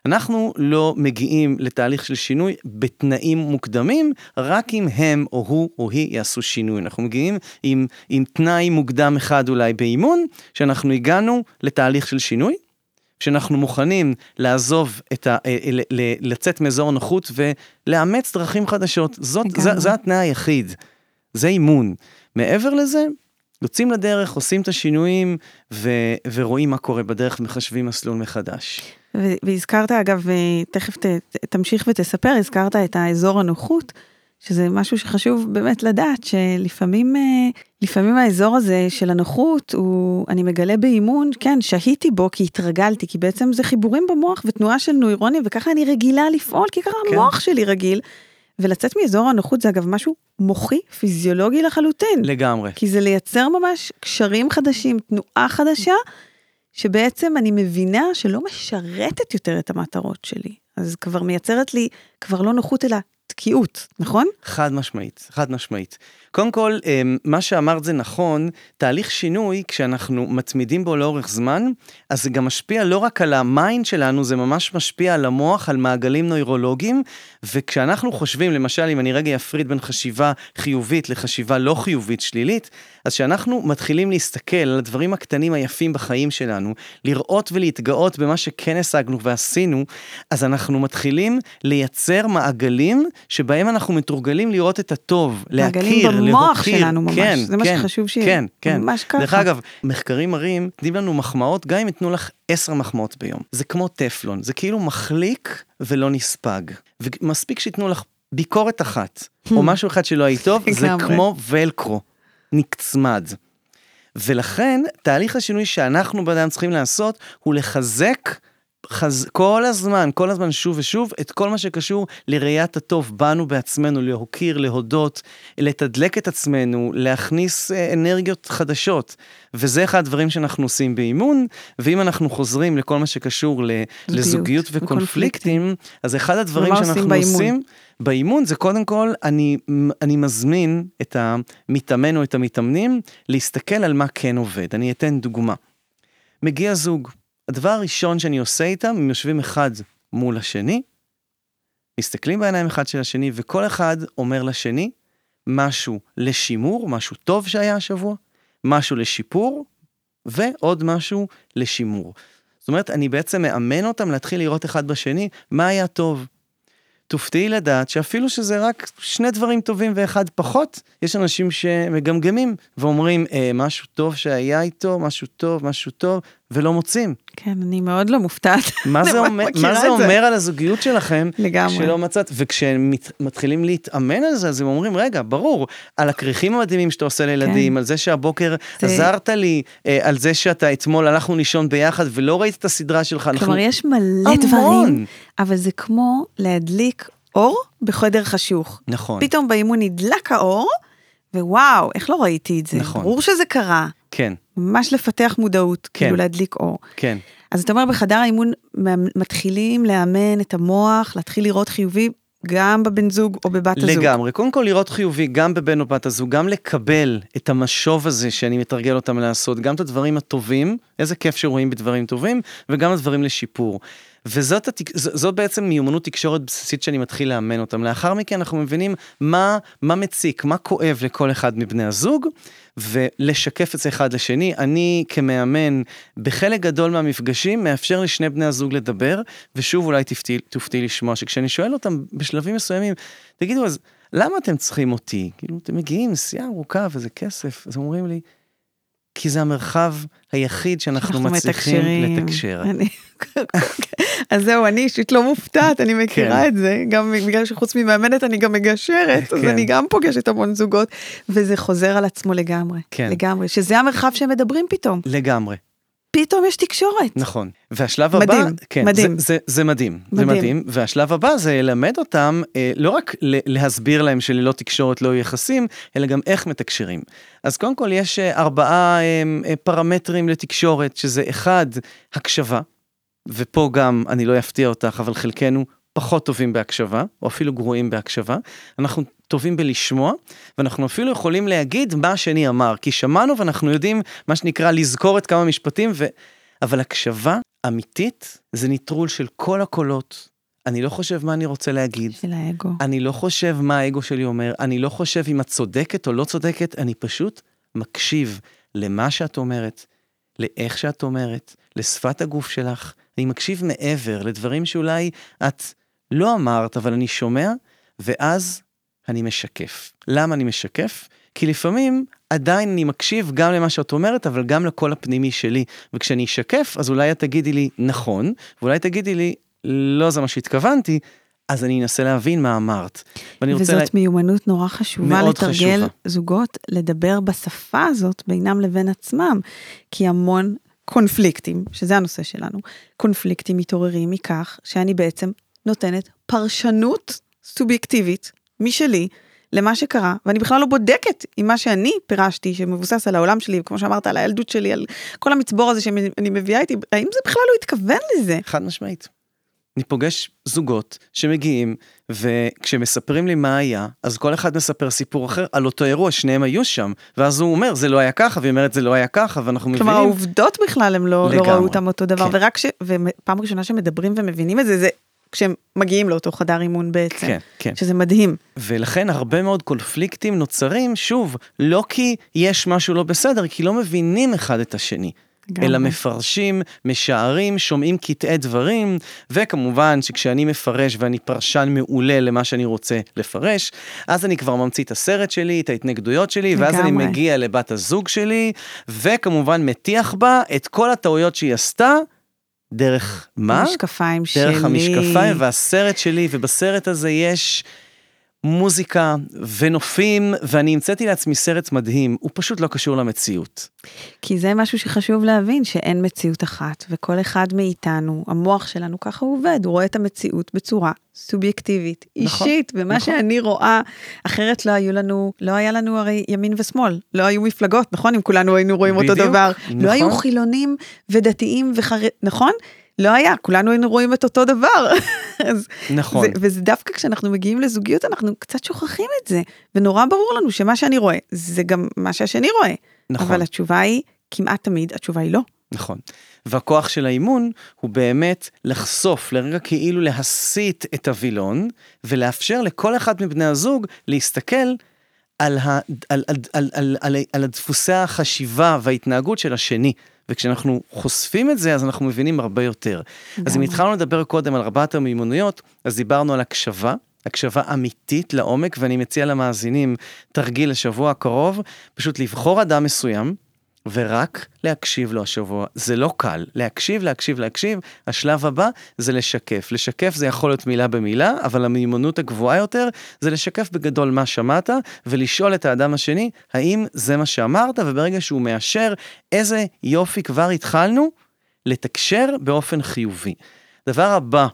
אנחנו לא מגיעים לתהליך של שינוי בתנאים מוקדמים, רק אם הם או הוא או היא יעשו שינוי. אנחנו מגיעים עם, עם תנאי מוקדם אחד אולי באימון, שאנחנו הגענו לתהליך של שינוי, שאנחנו מוכנים לעזוב את ה... אה, לצאת מאזור הנוחות ולאמץ דרכים חדשות. זאת, זה, זה התנאי היחיד. זה אימון. מעבר לזה, יוצאים לדרך, עושים את השינויים ו, ורואים מה קורה בדרך ומחשבים מסלול מחדש. והזכרת אגב, תכף ת, תמשיך ותספר, הזכרת את האזור הנוחות, שזה משהו שחשוב באמת לדעת, שלפעמים לפעמים האזור הזה של הנוחות, הוא, אני מגלה באימון, כן, שהיתי בו כי התרגלתי, כי בעצם זה חיבורים במוח ותנועה של נוירונים, וככה אני רגילה לפעול, כי ככה כן. המוח שלי רגיל. ולצאת מאזור הנוחות זה אגב משהו מוחי, פיזיולוגי לחלוטין. לגמרי. כי זה לייצר ממש קשרים חדשים, תנועה חדשה, שבעצם אני מבינה שלא משרתת יותר את המטרות שלי. אז כבר מייצרת לי, כבר לא נוחות אלא תקיעות, נכון? חד משמעית, חד משמעית. קודם כל, אמ, מה שאמרת זה נכון, תהליך שינוי, כשאנחנו מתמידים בו לאורך זמן, אז זה גם משפיע לא רק על ה mind שלנו, זה ממש משפיע על המוח, על מעגלים נוירולוגיים, וכשאנחנו חושבים, למשל, אם אני רגע אפריד בין חשיבה חיובית לחשיבה לא חיובית שלילית, אז כשאנחנו מתחילים להסתכל על הדברים הקטנים היפים בחיים שלנו, לראות ולהתגאות במה שכן השגנו ועשינו, אז אנחנו מתחילים לייצר מעגלים שבהם אנחנו מתורגלים לראות את הטוב, להכיר, במוח שלנו ממש, כן, זה מה כן, שחשוב שיהיה, כן, כן. ממש ככה. דרך אגב, מחקרים מראים, תנים לנו מחמאות, גם אם ייתנו לך עשר מחמאות ביום. זה כמו טפלון, זה כאילו מחליק ולא נספג. ומספיק שייתנו לך ביקורת אחת, או hmm. משהו אחד שלא היית טוב, זה כמו ולקרו, נצמד. ולכן, תהליך השינוי שאנחנו באדם צריכים לעשות, הוא לחזק חז... כל הזמן, כל הזמן שוב ושוב, את כל מה שקשור לראיית הטוב בנו בעצמנו, להוקיר, להודות, לתדלק את עצמנו, להכניס אה, אנרגיות חדשות. וזה אחד הדברים שאנחנו עושים באימון, ואם אנחנו חוזרים לכל מה שקשור לזוגיות וקונפליקטים, אז אחד הדברים שאנחנו עושים, באימון? עושים באימון זה קודם כל, אני, אני מזמין את המתאמן או את המתאמנים להסתכל על מה כן עובד. אני אתן דוגמה. מגיע זוג, הדבר הראשון שאני עושה איתם, הם יושבים אחד מול השני, מסתכלים בעיניים אחד של השני, וכל אחד אומר לשני משהו לשימור, משהו טוב שהיה השבוע, משהו לשיפור, ועוד משהו לשימור. זאת אומרת, אני בעצם מאמן אותם להתחיל לראות אחד בשני מה היה טוב, תופתעי לדעת שאפילו שזה רק שני דברים טובים ואחד פחות, יש אנשים שמגמגמים ואומרים אה, משהו טוב שהיה איתו, משהו טוב, משהו טוב, ולא מוצאים. כן, אני מאוד לא מופתעת. מה זה, אומר, מה זה אומר על הזוגיות שלכם? לגמרי. שלא מצאת, וכשהם מתחילים להתאמן על זה, אז הם אומרים, רגע, ברור, על הכריכים המדהימים שאתה עושה לילדים, כן. על זה שהבוקר זה... עזרת לי, אה, על זה שאתה אתמול הלכנו לישון ביחד ולא ראית את הסדרה שלך. כלומר, אנחנו... יש מלא המון. דברים, אבל זה כמו להדליק אור בחדר חשוך. נכון. פתאום באימון נדלק האור, ווואו, איך לא ראיתי את זה? נכון. ברור שזה קרה. כן. ממש לפתח מודעות, כן. כאילו להדליק אור. כן. אז אתה אומר, בחדר האימון מתחילים לאמן את המוח, להתחיל לראות חיובי גם בבן זוג או בבת לגמרי. הזוג. לגמרי. קודם כל לראות חיובי גם בבן או בת הזוג, גם לקבל את המשוב הזה שאני מתרגל אותם לעשות, גם את הדברים הטובים, איזה כיף שרואים בדברים טובים, וגם הדברים לשיפור. וזאת התק... זאת בעצם מיומנות תקשורת בסיסית שאני מתחיל לאמן אותם. לאחר מכן אנחנו מבינים מה, מה מציק, מה כואב לכל אחד מבני הזוג, ולשקף את זה אחד לשני. אני כמאמן, בחלק גדול מהמפגשים, מאפשר לשני בני הזוג לדבר, ושוב אולי תפתיע, תופתעי לשמוע שכשאני שואל אותם בשלבים מסוימים, תגידו, אז למה אתם צריכים אותי? כאילו, אתם מגיעים, נסיעה ארוכה וזה כסף, אז אומרים לי, כי זה המרחב היחיד שאנחנו מצליחים לתקשר. אז זהו, אני אישית לא מופתעת, אני מכירה כן. את זה, גם בגלל שחוץ ממאמנת אני גם מגשרת, כן. אז אני גם פוגשת המון זוגות, וזה חוזר על עצמו לגמרי. כן. לגמרי, שזה המרחב שהם מדברים פתאום. לגמרי. פתאום יש תקשורת. נכון. והשלב הבא, מדהים, כן, מדהים. זה, זה, זה מדהים, מדהים, זה מדהים, והשלב הבא זה ללמד אותם, אה, לא רק להסביר להם שללא תקשורת לא יהיו יחסים, אלא גם איך מתקשרים. אז קודם כל יש אה, ארבעה אה, אה, פרמטרים לתקשורת, שזה אחד, הקשבה, ופה גם, אני לא אפתיע אותך, אבל חלקנו פחות טובים בהקשבה, או אפילו גרועים בהקשבה. אנחנו טובים בלשמוע, ואנחנו אפילו יכולים להגיד מה השני אמר, כי שמענו ואנחנו יודעים, מה שנקרא, לזכור את כמה משפטים, ו... אבל הקשבה אמיתית זה נטרול של כל הקולות. אני לא חושב מה אני רוצה להגיד. של האגו. אני לא חושב מה האגו שלי אומר, אני לא חושב אם את צודקת או לא צודקת, אני פשוט מקשיב למה שאת אומרת, לאיך שאת אומרת, לשפת הגוף שלך. אני מקשיב מעבר לדברים שאולי את לא אמרת, אבל אני שומע, ואז אני משקף. למה אני משקף? כי לפעמים עדיין אני מקשיב גם למה שאת אומרת, אבל גם לקול הפנימי שלי. וכשאני אשקף, אז אולי את תגידי לי נכון, ואולי תגידי לי, לא זה מה שהתכוונתי, אז אני אנסה להבין מה אמרת. וזאת לה... מיומנות נורא חשובה לתרגל חשובה. זוגות לדבר בשפה הזאת בינם לבין עצמם, כי המון קונפליקטים, שזה הנושא שלנו, קונפליקטים מתעוררים מכך שאני בעצם נותנת פרשנות סובייקטיבית משלי למה שקרה, ואני בכלל לא בודקת עם מה שאני פירשתי, שמבוסס על העולם שלי, וכמו שאמרת, על הילדות שלי, על כל המצבור הזה שאני מביאה איתי, האם זה בכלל לא התכוון לזה? חד משמעית. אני פוגש זוגות שמגיעים, וכשמספרים לי מה היה, אז כל אחד מספר סיפור אחר על אותו אירוע, שניהם היו שם, ואז הוא אומר, זה לא היה ככה, והיא אומרת, זה לא היה ככה, ואנחנו מבינים... כלומר, העובדות בכלל, הם לא, לא ראו אותם אותו דבר, כן. ורק ש... ופעם ראשונה שמדברים ומבינים את זה, זה כשהם מגיעים לאותו חדר אימון בעצם, כן, כן. שזה מדהים. ולכן הרבה מאוד קונפליקטים נוצרים, שוב, לא כי יש משהו לא בסדר, כי לא מבינים אחד את השני. גם אלא מפרשים, משערים, שומעים קטעי דברים, וכמובן שכשאני מפרש ואני פרשן מעולה למה שאני רוצה לפרש, אז אני כבר ממציא את הסרט שלי, את ההתנגדויות שלי, ואז. אני מגיע לבת הזוג שלי, וכמובן מטיח בה את כל הטעויות שהיא עשתה. דרך מה? המשקפיים שלי. דרך המשקפיים והסרט שלי, ובסרט הזה יש מוזיקה ונופים, ואני המצאתי לעצמי סרט מדהים, הוא פשוט לא קשור למציאות. כי זה משהו שחשוב להבין, שאין מציאות אחת, וכל אחד מאיתנו, המוח שלנו ככה הוא עובד, הוא רואה את המציאות בצורה סובייקטיבית, נכון, אישית, ומה נכון. שאני רואה, אחרת לא היו לנו, לא היה לנו הרי ימין ושמאל, לא היו מפלגות, נכון? אם כולנו היינו רואים בדיוק, אותו דבר. נכון. לא היו. חילונים ודתיים וחרדים, נכון? לא היה, כולנו היינו רואים את אותו דבר. אז נכון. זה, וזה דווקא כשאנחנו מגיעים לזוגיות, אנחנו קצת שוכחים את זה, ונורא ברור לנו שמה שאני רואה, זה גם מה שהשני רואה. נכון. אבל התשובה היא, כמעט תמיד, התשובה היא לא. נכון. והכוח של האימון הוא באמת לחשוף, לרגע כאילו להסיט את הווילון, ולאפשר לכל אחד מבני הזוג להסתכל על, ה, על, על, על, על, על, על הדפוסי החשיבה וההתנהגות של השני. וכשאנחנו חושפים את זה, אז אנחנו מבינים הרבה יותר. אז אם התחלנו לדבר קודם על ארבעת המיומנויות, אז דיברנו על הקשבה, הקשבה אמיתית לעומק, ואני מציע למאזינים תרגיל לשבוע הקרוב, פשוט לבחור אדם מסוים, ורק להקשיב לו השבוע. זה לא קל, להקשיב, להקשיב, להקשיב. השלב הבא זה לשקף. לשקף זה יכול להיות מילה במילה, אבל המיומנות הגבוהה יותר זה לשקף בגדול מה שמעת, ולשאול את האדם השני, האם זה מה שאמרת, וברגע שהוא מאשר, איזה יופי כבר התחלנו, לתקשר באופן חיובי. דבר הבא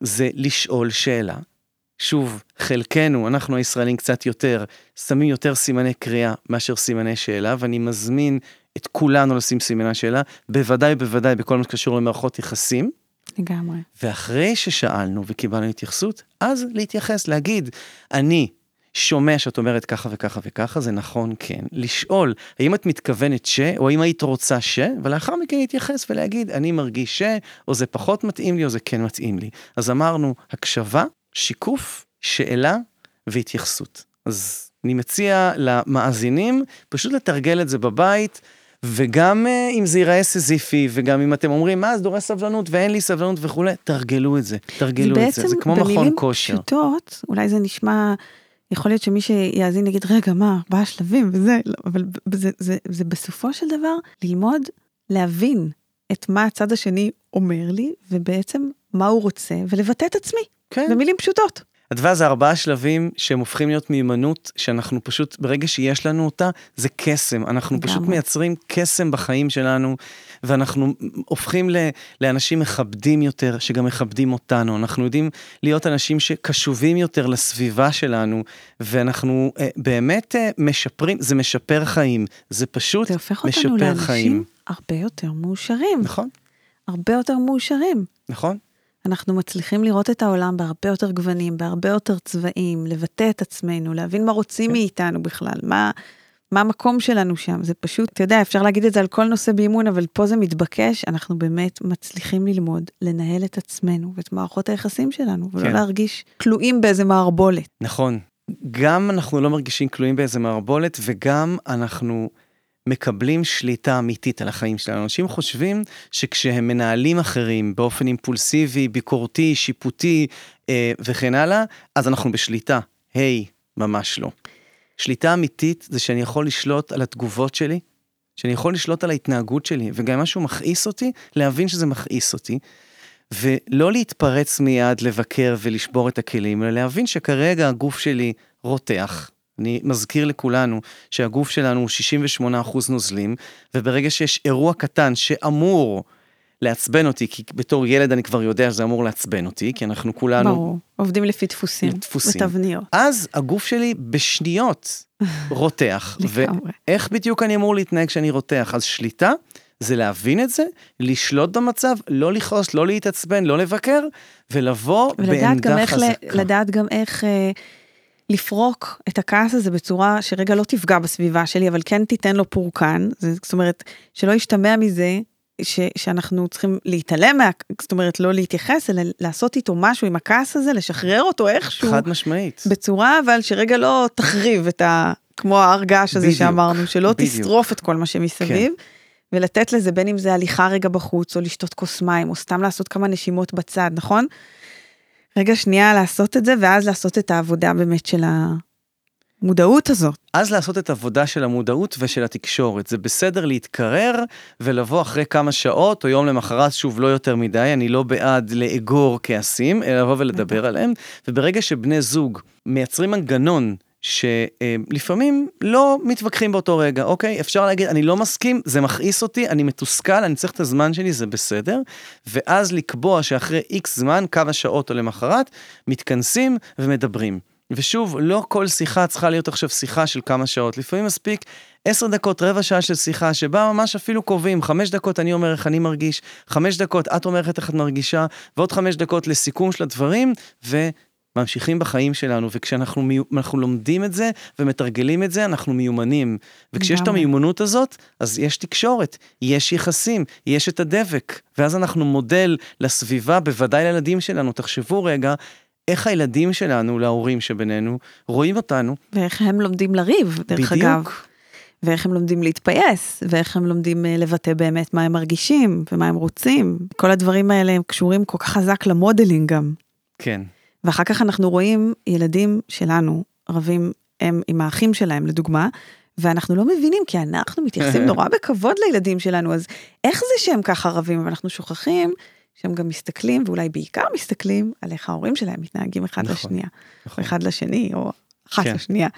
זה לשאול שאלה, שוב, חלקנו, אנחנו הישראלים קצת יותר, שמים יותר סימני קריאה מאשר סימני שאלה, ואני מזמין את כולנו לשים סימני שאלה, בוודאי בוודאי בכל מה שקשור למערכות יחסים. לגמרי. ואחרי ששאלנו וקיבלנו התייחסות, אז להתייחס, להגיד, אני שומע שאת אומרת ככה וככה וככה, זה נכון, כן. לשאול, האם את מתכוונת ש, או האם היית רוצה ש, ולאחר מכן להתייחס ולהגיד, אני מרגיש ש, או זה פחות מתאים לי, או זה כן מתאים לי. אז אמרנו, הקשבה, שיקוף, שאלה והתייחסות. אז אני מציע למאזינים פשוט לתרגל את זה בבית. וגם uh, אם זה ייראה סזיפי, וגם אם אתם אומרים, מה, זה דורש סבלנות ואין לי סבלנות וכולי, תרגלו את זה, תרגלו את זה, זה כמו מכון כושר. בעצם במילים פשוטות, אולי זה נשמע, יכול להיות שמי שיאזין יגיד, רגע, מה, ארבעה שלבים וזה, לא, אבל זה, זה, זה, זה בסופו של דבר ללמוד להבין את מה הצד השני אומר לי, ובעצם מה הוא רוצה, ולבטא את עצמי, כן. במילים פשוטות. אדווה זה ארבעה שלבים שהם הופכים להיות מיומנות, שאנחנו פשוט, ברגע שיש לנו אותה, זה קסם. אנחנו גם. פשוט מייצרים קסם בחיים שלנו, ואנחנו הופכים ל, לאנשים מכבדים יותר, שגם מכבדים אותנו. אנחנו יודעים להיות אנשים שקשובים יותר לסביבה שלנו, ואנחנו אה, באמת אה, משפרים, זה משפר חיים. זה פשוט משפר חיים. זה הופך אותנו לאנשים הרבה יותר מאושרים. נכון. הרבה יותר מאושרים. נכון. אנחנו מצליחים לראות את העולם בהרבה יותר גוונים, בהרבה יותר צבעים, לבטא את עצמנו, להבין מה רוצים כן. מאיתנו בכלל, מה, מה המקום שלנו שם. זה פשוט, אתה יודע, אפשר להגיד את זה על כל נושא באימון, אבל פה זה מתבקש, אנחנו באמת מצליחים ללמוד, לנהל את עצמנו ואת מערכות היחסים שלנו, ולא כן. להרגיש כלואים באיזה מערבולת. נכון. גם אנחנו לא מרגישים כלואים באיזה מערבולת, וגם אנחנו... מקבלים שליטה אמיתית על החיים שלנו. אנשים חושבים שכשהם מנהלים אחרים באופן אימפולסיבי, ביקורתי, שיפוטי אה, וכן הלאה, אז אנחנו בשליטה. היי, hey, ממש לא. שליטה אמיתית זה שאני יכול לשלוט על התגובות שלי, שאני יכול לשלוט על ההתנהגות שלי, וגם אם משהו מכעיס אותי, להבין שזה מכעיס אותי. ולא להתפרץ מיד, לבקר ולשבור את הכלים, אלא להבין שכרגע הגוף שלי רותח, אני מזכיר לכולנו שהגוף שלנו הוא 68% נוזלים, וברגע שיש אירוע קטן שאמור לעצבן אותי, כי בתור ילד אני כבר יודע שזה אמור לעצבן אותי, כי אנחנו כולנו... ברור, עובדים לפי דפוסים, דפוסים. ותבניות. אז הגוף שלי בשניות רותח. ואיך בדיוק אני אמור להתנהג כשאני רותח? אז שליטה זה להבין את זה, לשלוט במצב, לא לכעוס, לא להתעצבן, לא לבקר, ולבוא בעמדה חזקה. לדעת גם איך... לפרוק את הכעס הזה בצורה שרגע לא תפגע בסביבה שלי, אבל כן תיתן לו פורקן, זאת אומרת, שלא ישתמע מזה ש, שאנחנו צריכים להתעלם, מה, זאת אומרת, לא להתייחס, אלא לעשות איתו משהו עם הכעס הזה, לשחרר אותו איכשהו. חד משמעית. בצורה, אבל שרגע לא תחריב את ה... כמו ההר געש הזה בדיוק, שאמרנו, שלא בדיוק. תשרוף את כל מה שמסביב. כן. ולתת לזה בין אם זה הליכה רגע בחוץ, או לשתות כוס מים, או סתם לעשות כמה נשימות בצד, נכון? רגע שנייה לעשות את זה, ואז לעשות את העבודה באמת של המודעות הזאת. אז לעשות את העבודה של המודעות ושל התקשורת. זה בסדר להתקרר ולבוא אחרי כמה שעות או יום למחרת, שוב, לא יותר מדי, אני לא בעד לאגור כעסים, אלא לבוא ולדבר עליהם. וברגע שבני זוג מייצרים מנגנון שלפעמים לא מתווכחים באותו רגע, אוקיי? אפשר להגיד, אני לא מסכים, זה מכעיס אותי, אני מתוסכל, אני צריך את הזמן שלי, זה בסדר. ואז לקבוע שאחרי איקס זמן, כמה שעות או למחרת, מתכנסים ומדברים. ושוב, לא כל שיחה צריכה להיות עכשיו שיחה של כמה שעות. לפעמים מספיק עשר דקות, רבע שעה של שיחה, שבה ממש אפילו קובעים, חמש דקות אני אומר איך אני מרגיש, חמש דקות את אומרת איך את מרגישה, ועוד חמש דקות לסיכום של הדברים, ו... ממשיכים בחיים שלנו, וכשאנחנו אנחנו לומדים את זה ומתרגלים את זה, אנחנו מיומנים. וכשיש את המיומנות הזאת, אז יש תקשורת, יש יחסים, יש את הדבק, ואז אנחנו מודל לסביבה, בוודאי לילדים שלנו. תחשבו רגע, איך הילדים שלנו, להורים שבינינו, רואים אותנו. ואיך הם לומדים לריב, דרך בדיוק. אגב. ואיך הם לומדים להתפייס, ואיך הם לומדים אה, לבטא באמת מה הם מרגישים ומה הם רוצים. כל הדברים האלה הם קשורים כל כך חזק למודלינג גם. כן. ואחר כך אנחנו רואים ילדים שלנו רבים הם עם האחים שלהם לדוגמה, ואנחנו לא מבינים כי אנחנו מתייחסים נורא בכבוד לילדים שלנו, אז איך זה שהם ככה רבים, ואנחנו שוכחים שהם גם מסתכלים, ואולי בעיקר מסתכלים על איך ההורים שלהם מתנהגים אחד נכון, לשנייה, נכון. אחד לשני, או אחת כן. לשנייה.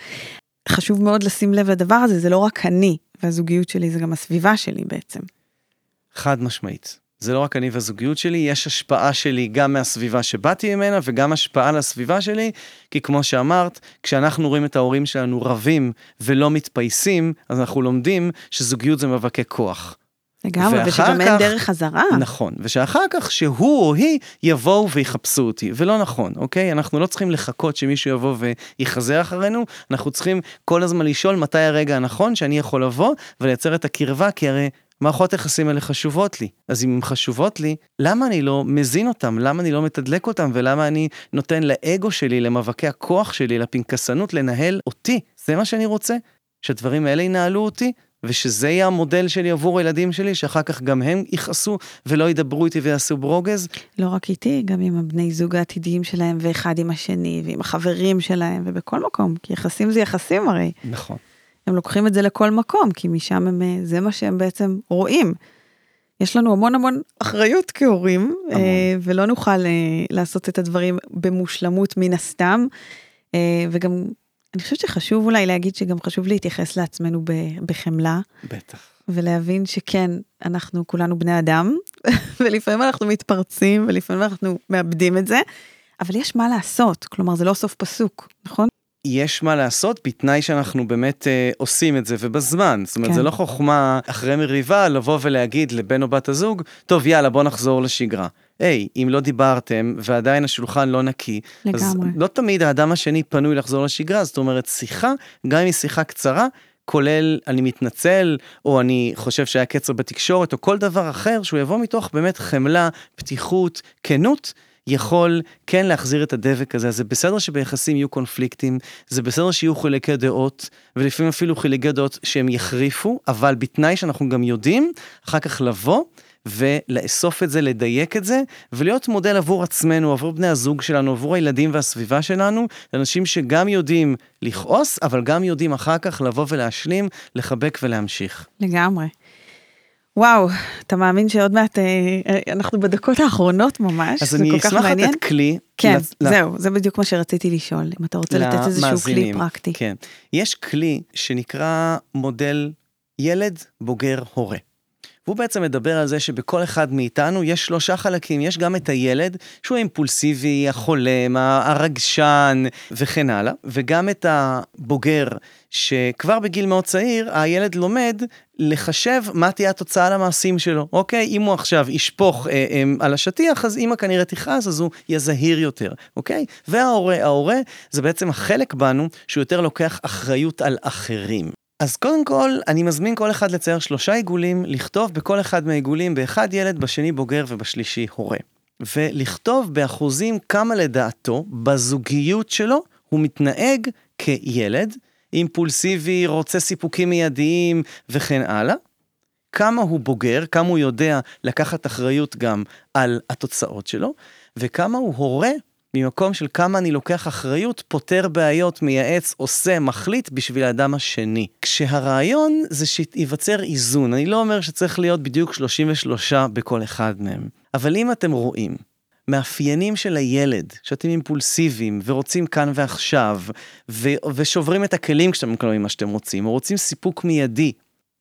חשוב מאוד לשים לב לדבר הזה, זה לא רק אני והזוגיות שלי, זה גם הסביבה שלי בעצם. חד משמעית. זה לא רק אני והזוגיות שלי, יש השפעה שלי גם מהסביבה שבאתי ממנה וגם השפעה על הסביבה שלי, כי כמו שאמרת, כשאנחנו רואים את ההורים שלנו רבים ולא מתפייסים, אז אנחנו לומדים שזוגיות זה מאבקי כוח. לגמרי, ושגם אין דרך חזרה. נכון, ושאחר כך שהוא או היא יבואו ויחפשו אותי, ולא נכון, אוקיי? אנחנו לא צריכים לחכות שמישהו יבוא ויחזר אחרינו, אנחנו צריכים כל הזמן לשאול מתי הרגע הנכון שאני יכול לבוא ולייצר את הקרבה, כי הרי מערכות יחסים האלה חשובות לי. אז אם הן חשובות לי, למה אני לא מזין אותן? למה אני לא מתדלק אותן? ולמה אני נותן לאגו שלי, למאבקי הכוח שלי, לפנקסנות, לנהל אותי? זה מה שאני רוצה? שהדברים האלה ינהלו אותי? ושזה יהיה המודל שלי עבור הילדים שלי, שאחר כך גם הם יכעסו ולא ידברו איתי ויעשו ברוגז. לא רק איתי, גם עם הבני זוג העתידיים שלהם, ואחד עם השני, ועם החברים שלהם, ובכל מקום, כי יחסים זה יחסים הרי. נכון. הם לוקחים את זה לכל מקום, כי משם הם, אה, זה מה שהם בעצם רואים. יש לנו המון המון אחריות כהורים, המון. אה, ולא נוכל אה, לעשות את הדברים במושלמות מן הסתם, וגם אני חושבת שחשוב אולי להגיד שגם חשוב להתייחס לעצמנו בחמלה. בטח. ולהבין שכן, אנחנו כולנו בני אדם, ולפעמים אנחנו מתפרצים, ולפעמים אנחנו מאבדים את זה, אבל יש מה לעשות, כלומר זה לא סוף פסוק, נכון? יש מה לעשות בתנאי שאנחנו באמת אה, עושים את זה ובזמן. זאת אומרת, כן. זה לא חוכמה אחרי מריבה לבוא ולהגיד לבן או בת הזוג, טוב יאללה בוא נחזור לשגרה. היי, אם לא דיברתם ועדיין השולחן לא נקי, לגמרי. אז לא תמיד האדם השני פנוי לחזור לשגרה, זאת אומרת שיחה, גם אם היא שיחה קצרה, כולל אני מתנצל, או אני חושב שהיה קצר בתקשורת, או כל דבר אחר, שהוא יבוא מתוך באמת חמלה, פתיחות, כנות. יכול כן להחזיר את הדבק הזה. זה בסדר שביחסים יהיו קונפליקטים, זה בסדר שיהיו חילוקי דעות, ולפעמים אפילו חילוקי דעות שהם יחריפו, אבל בתנאי שאנחנו גם יודעים אחר כך לבוא ולאסוף את זה, לדייק את זה, ולהיות מודל עבור עצמנו, עבור בני הזוג שלנו, עבור הילדים והסביבה שלנו, אנשים שגם יודעים לכעוס, אבל גם יודעים אחר כך לבוא ולהשלים, לחבק ולהמשיך. לגמרי. וואו, אתה מאמין שעוד מעט אה, אה אנחנו בדקות האחרונות ממש, זה כל כך מעניין. אז אני אשמח לתת כלי. כן, לת... זהו, זה בדיוק מה שרציתי לשאול, אם אתה רוצה לתת איזשהו כלי פרקטי. כן, יש כלי שנקרא מודל ילד בוגר הורה. והוא בעצם מדבר על זה שבכל אחד מאיתנו יש שלושה חלקים, יש גם את הילד שהוא האימפולסיבי, החולם, הרגשן וכן הלאה, וגם את הבוגר שכבר בגיל מאוד צעיר הילד לומד לחשב מה תהיה התוצאה למעשים שלו, אוקיי? אם הוא עכשיו ישפוך אה, אה, על השטיח, אז אמא כנראה תכעס, אז הוא יהיה זהיר יותר, אוקיי? וההורה, ההורה זה בעצם החלק בנו שהוא יותר לוקח אחריות על אחרים. אז קודם כל, אני מזמין כל אחד לצייר שלושה עיגולים, לכתוב בכל אחד מהעיגולים באחד ילד, בשני בוגר ובשלישי הורה. ולכתוב באחוזים כמה לדעתו, בזוגיות שלו, הוא מתנהג כילד, אימפולסיבי, רוצה סיפוקים מיידיים וכן הלאה. כמה הוא בוגר, כמה הוא יודע לקחת אחריות גם על התוצאות שלו, וכמה הוא הורה ממקום של כמה אני לוקח אחריות, פותר בעיות, מייעץ, עושה, מחליט בשביל האדם השני. כשהרעיון זה שייווצר איזון, אני לא אומר שצריך להיות בדיוק 33 בכל אחד מהם, אבל אם אתם רואים מאפיינים של הילד, שאתם אימפולסיביים ורוצים כאן ועכשיו, ו- ושוברים את הכלים כשאתם מקבלים מה שאתם רוצים, או רוצים סיפוק מיידי,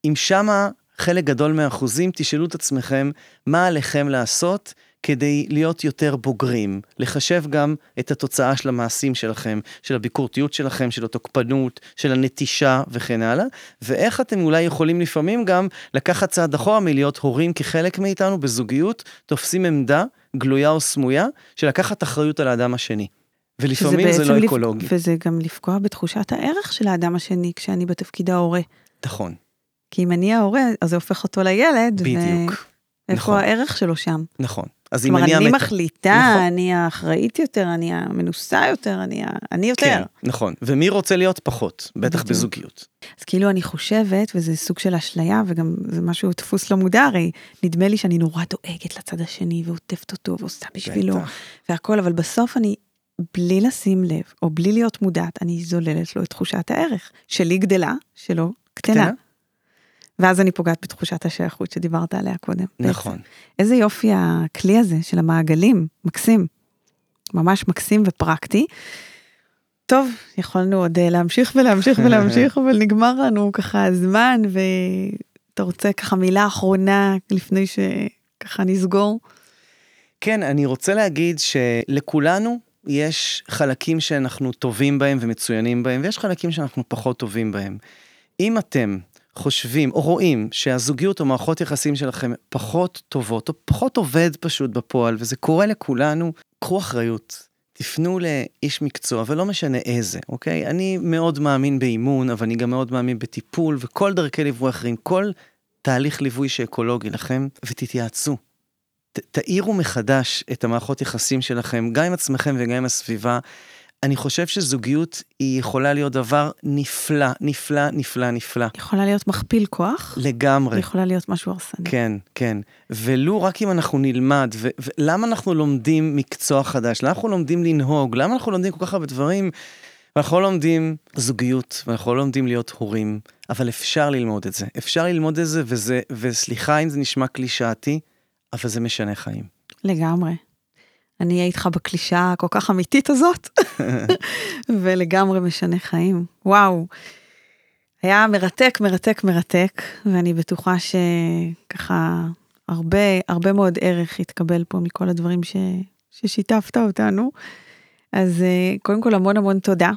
אם שמה חלק גדול מהאחוזים, תשאלו את עצמכם מה עליכם לעשות כדי להיות יותר בוגרים, לחשב גם את התוצאה של המעשים שלכם, של הביקורתיות שלכם, של התוקפנות, של הנטישה וכן הלאה, ואיך אתם אולי יכולים לפעמים גם לקחת צעד אחורה מלהיות הורים כחלק מאיתנו בזוגיות, תופסים עמדה גלויה או סמויה, של לקחת אחריות על האדם השני. ולפעמים זה לא לפ... אקולוגי. וזה גם לפגוע בתחושת הערך של האדם השני כשאני בתפקיד ההורה. נכון. כי אם אני ההורה, אז זה הופך אותו לילד. בדיוק. ואיפה נכון. הערך שלו שם? נכון. אז אם אני... כלומר, אני. מחליטה, נכון. אני האחראית יותר, אני המנוסה יותר, אני, ה... אני יותר. כן, נכון. ומי רוצה להיות פחות? בטח בדיוק. בזוגיות. אז כאילו אני חושבת, וזה סוג של אשליה, וגם זה משהו דפוס לא מודע, הרי נדמה לי שאני נורא דואגת לצד השני, ועוטפת אותו, ועושה בשבילו, בטח. והכל, אבל בסוף אני, בלי לשים לב, או בלי להיות מודעת, אני זוללת לו את תחושת הערך. שלי גדלה, שלו קטנה. קטנה? ואז אני פוגעת בתחושת השייכות שדיברת עליה קודם. נכון. בעצם. איזה יופי הכלי הזה של המעגלים, מקסים. ממש מקסים ופרקטי. טוב, יכולנו עוד אה, להמשיך ולהמשיך ולהמשיך, אבל נגמר לנו ככה הזמן, ואתה רוצה ככה מילה אחרונה לפני ש... ככה נסגור. כן, אני רוצה להגיד שלכולנו יש חלקים שאנחנו טובים בהם ומצוינים בהם, ויש חלקים שאנחנו פחות טובים בהם. אם אתם חושבים או רואים שהזוגיות או מערכות יחסים שלכם פחות טובות, או פחות עובד פשוט בפועל, וזה קורה לכולנו, קחו אחריות. תפנו לאיש מקצוע, ולא משנה איזה, אוקיי? אני מאוד מאמין באימון, אבל אני גם מאוד מאמין בטיפול, וכל דרכי ליווי אחרים, כל תהליך ליווי שאקולוגי לכם, ותתייעצו. ת, תאירו מחדש את המערכות יחסים שלכם, גם עם עצמכם וגם עם הסביבה. אני חושב שזוגיות היא יכולה להיות דבר נפלא, נפלא, נפלא, נפלא. יכולה להיות מכפיל כוח? לגמרי. יכולה להיות משהו הרסני. כן, כן. ולו רק אם אנחנו נלמד, ולמה אנחנו לומדים מקצוע חדש? למה אנחנו לומדים לנהוג? למה אנחנו לומדים כל כך הרבה דברים? ואנחנו לא לומדים זוגיות, ואנחנו לא לומדים להיות הורים, אבל אפשר ללמוד את זה. אפשר ללמוד את זה, וזה, וסליחה אם זה נשמע קלישאתי, אבל זה משנה חיים. לגמרי. אני אהיה איתך בקלישה הכל כך אמיתית הזאת, ולגמרי משנה חיים. וואו. היה מרתק, מרתק, מרתק, ואני בטוחה שככה הרבה, הרבה מאוד ערך התקבל פה מכל הדברים ש, ששיתפת אותנו. אז אה, קודם כל המון המון תודה.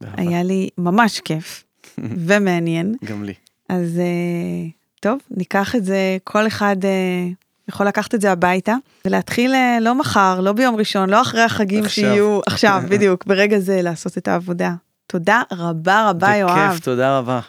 היה לי ממש כיף ומעניין. גם לי. אז אה, טוב, ניקח את זה, כל אחד אה, יכול לקחת את זה הביתה ולהתחיל אה, לא מחר, לא ביום ראשון, לא אחרי החגים עכשיו. שיהיו, עכשיו, בדיוק, ברגע זה לעשות את העבודה. תודה רבה רבה, יואב. בכיף, תודה רבה.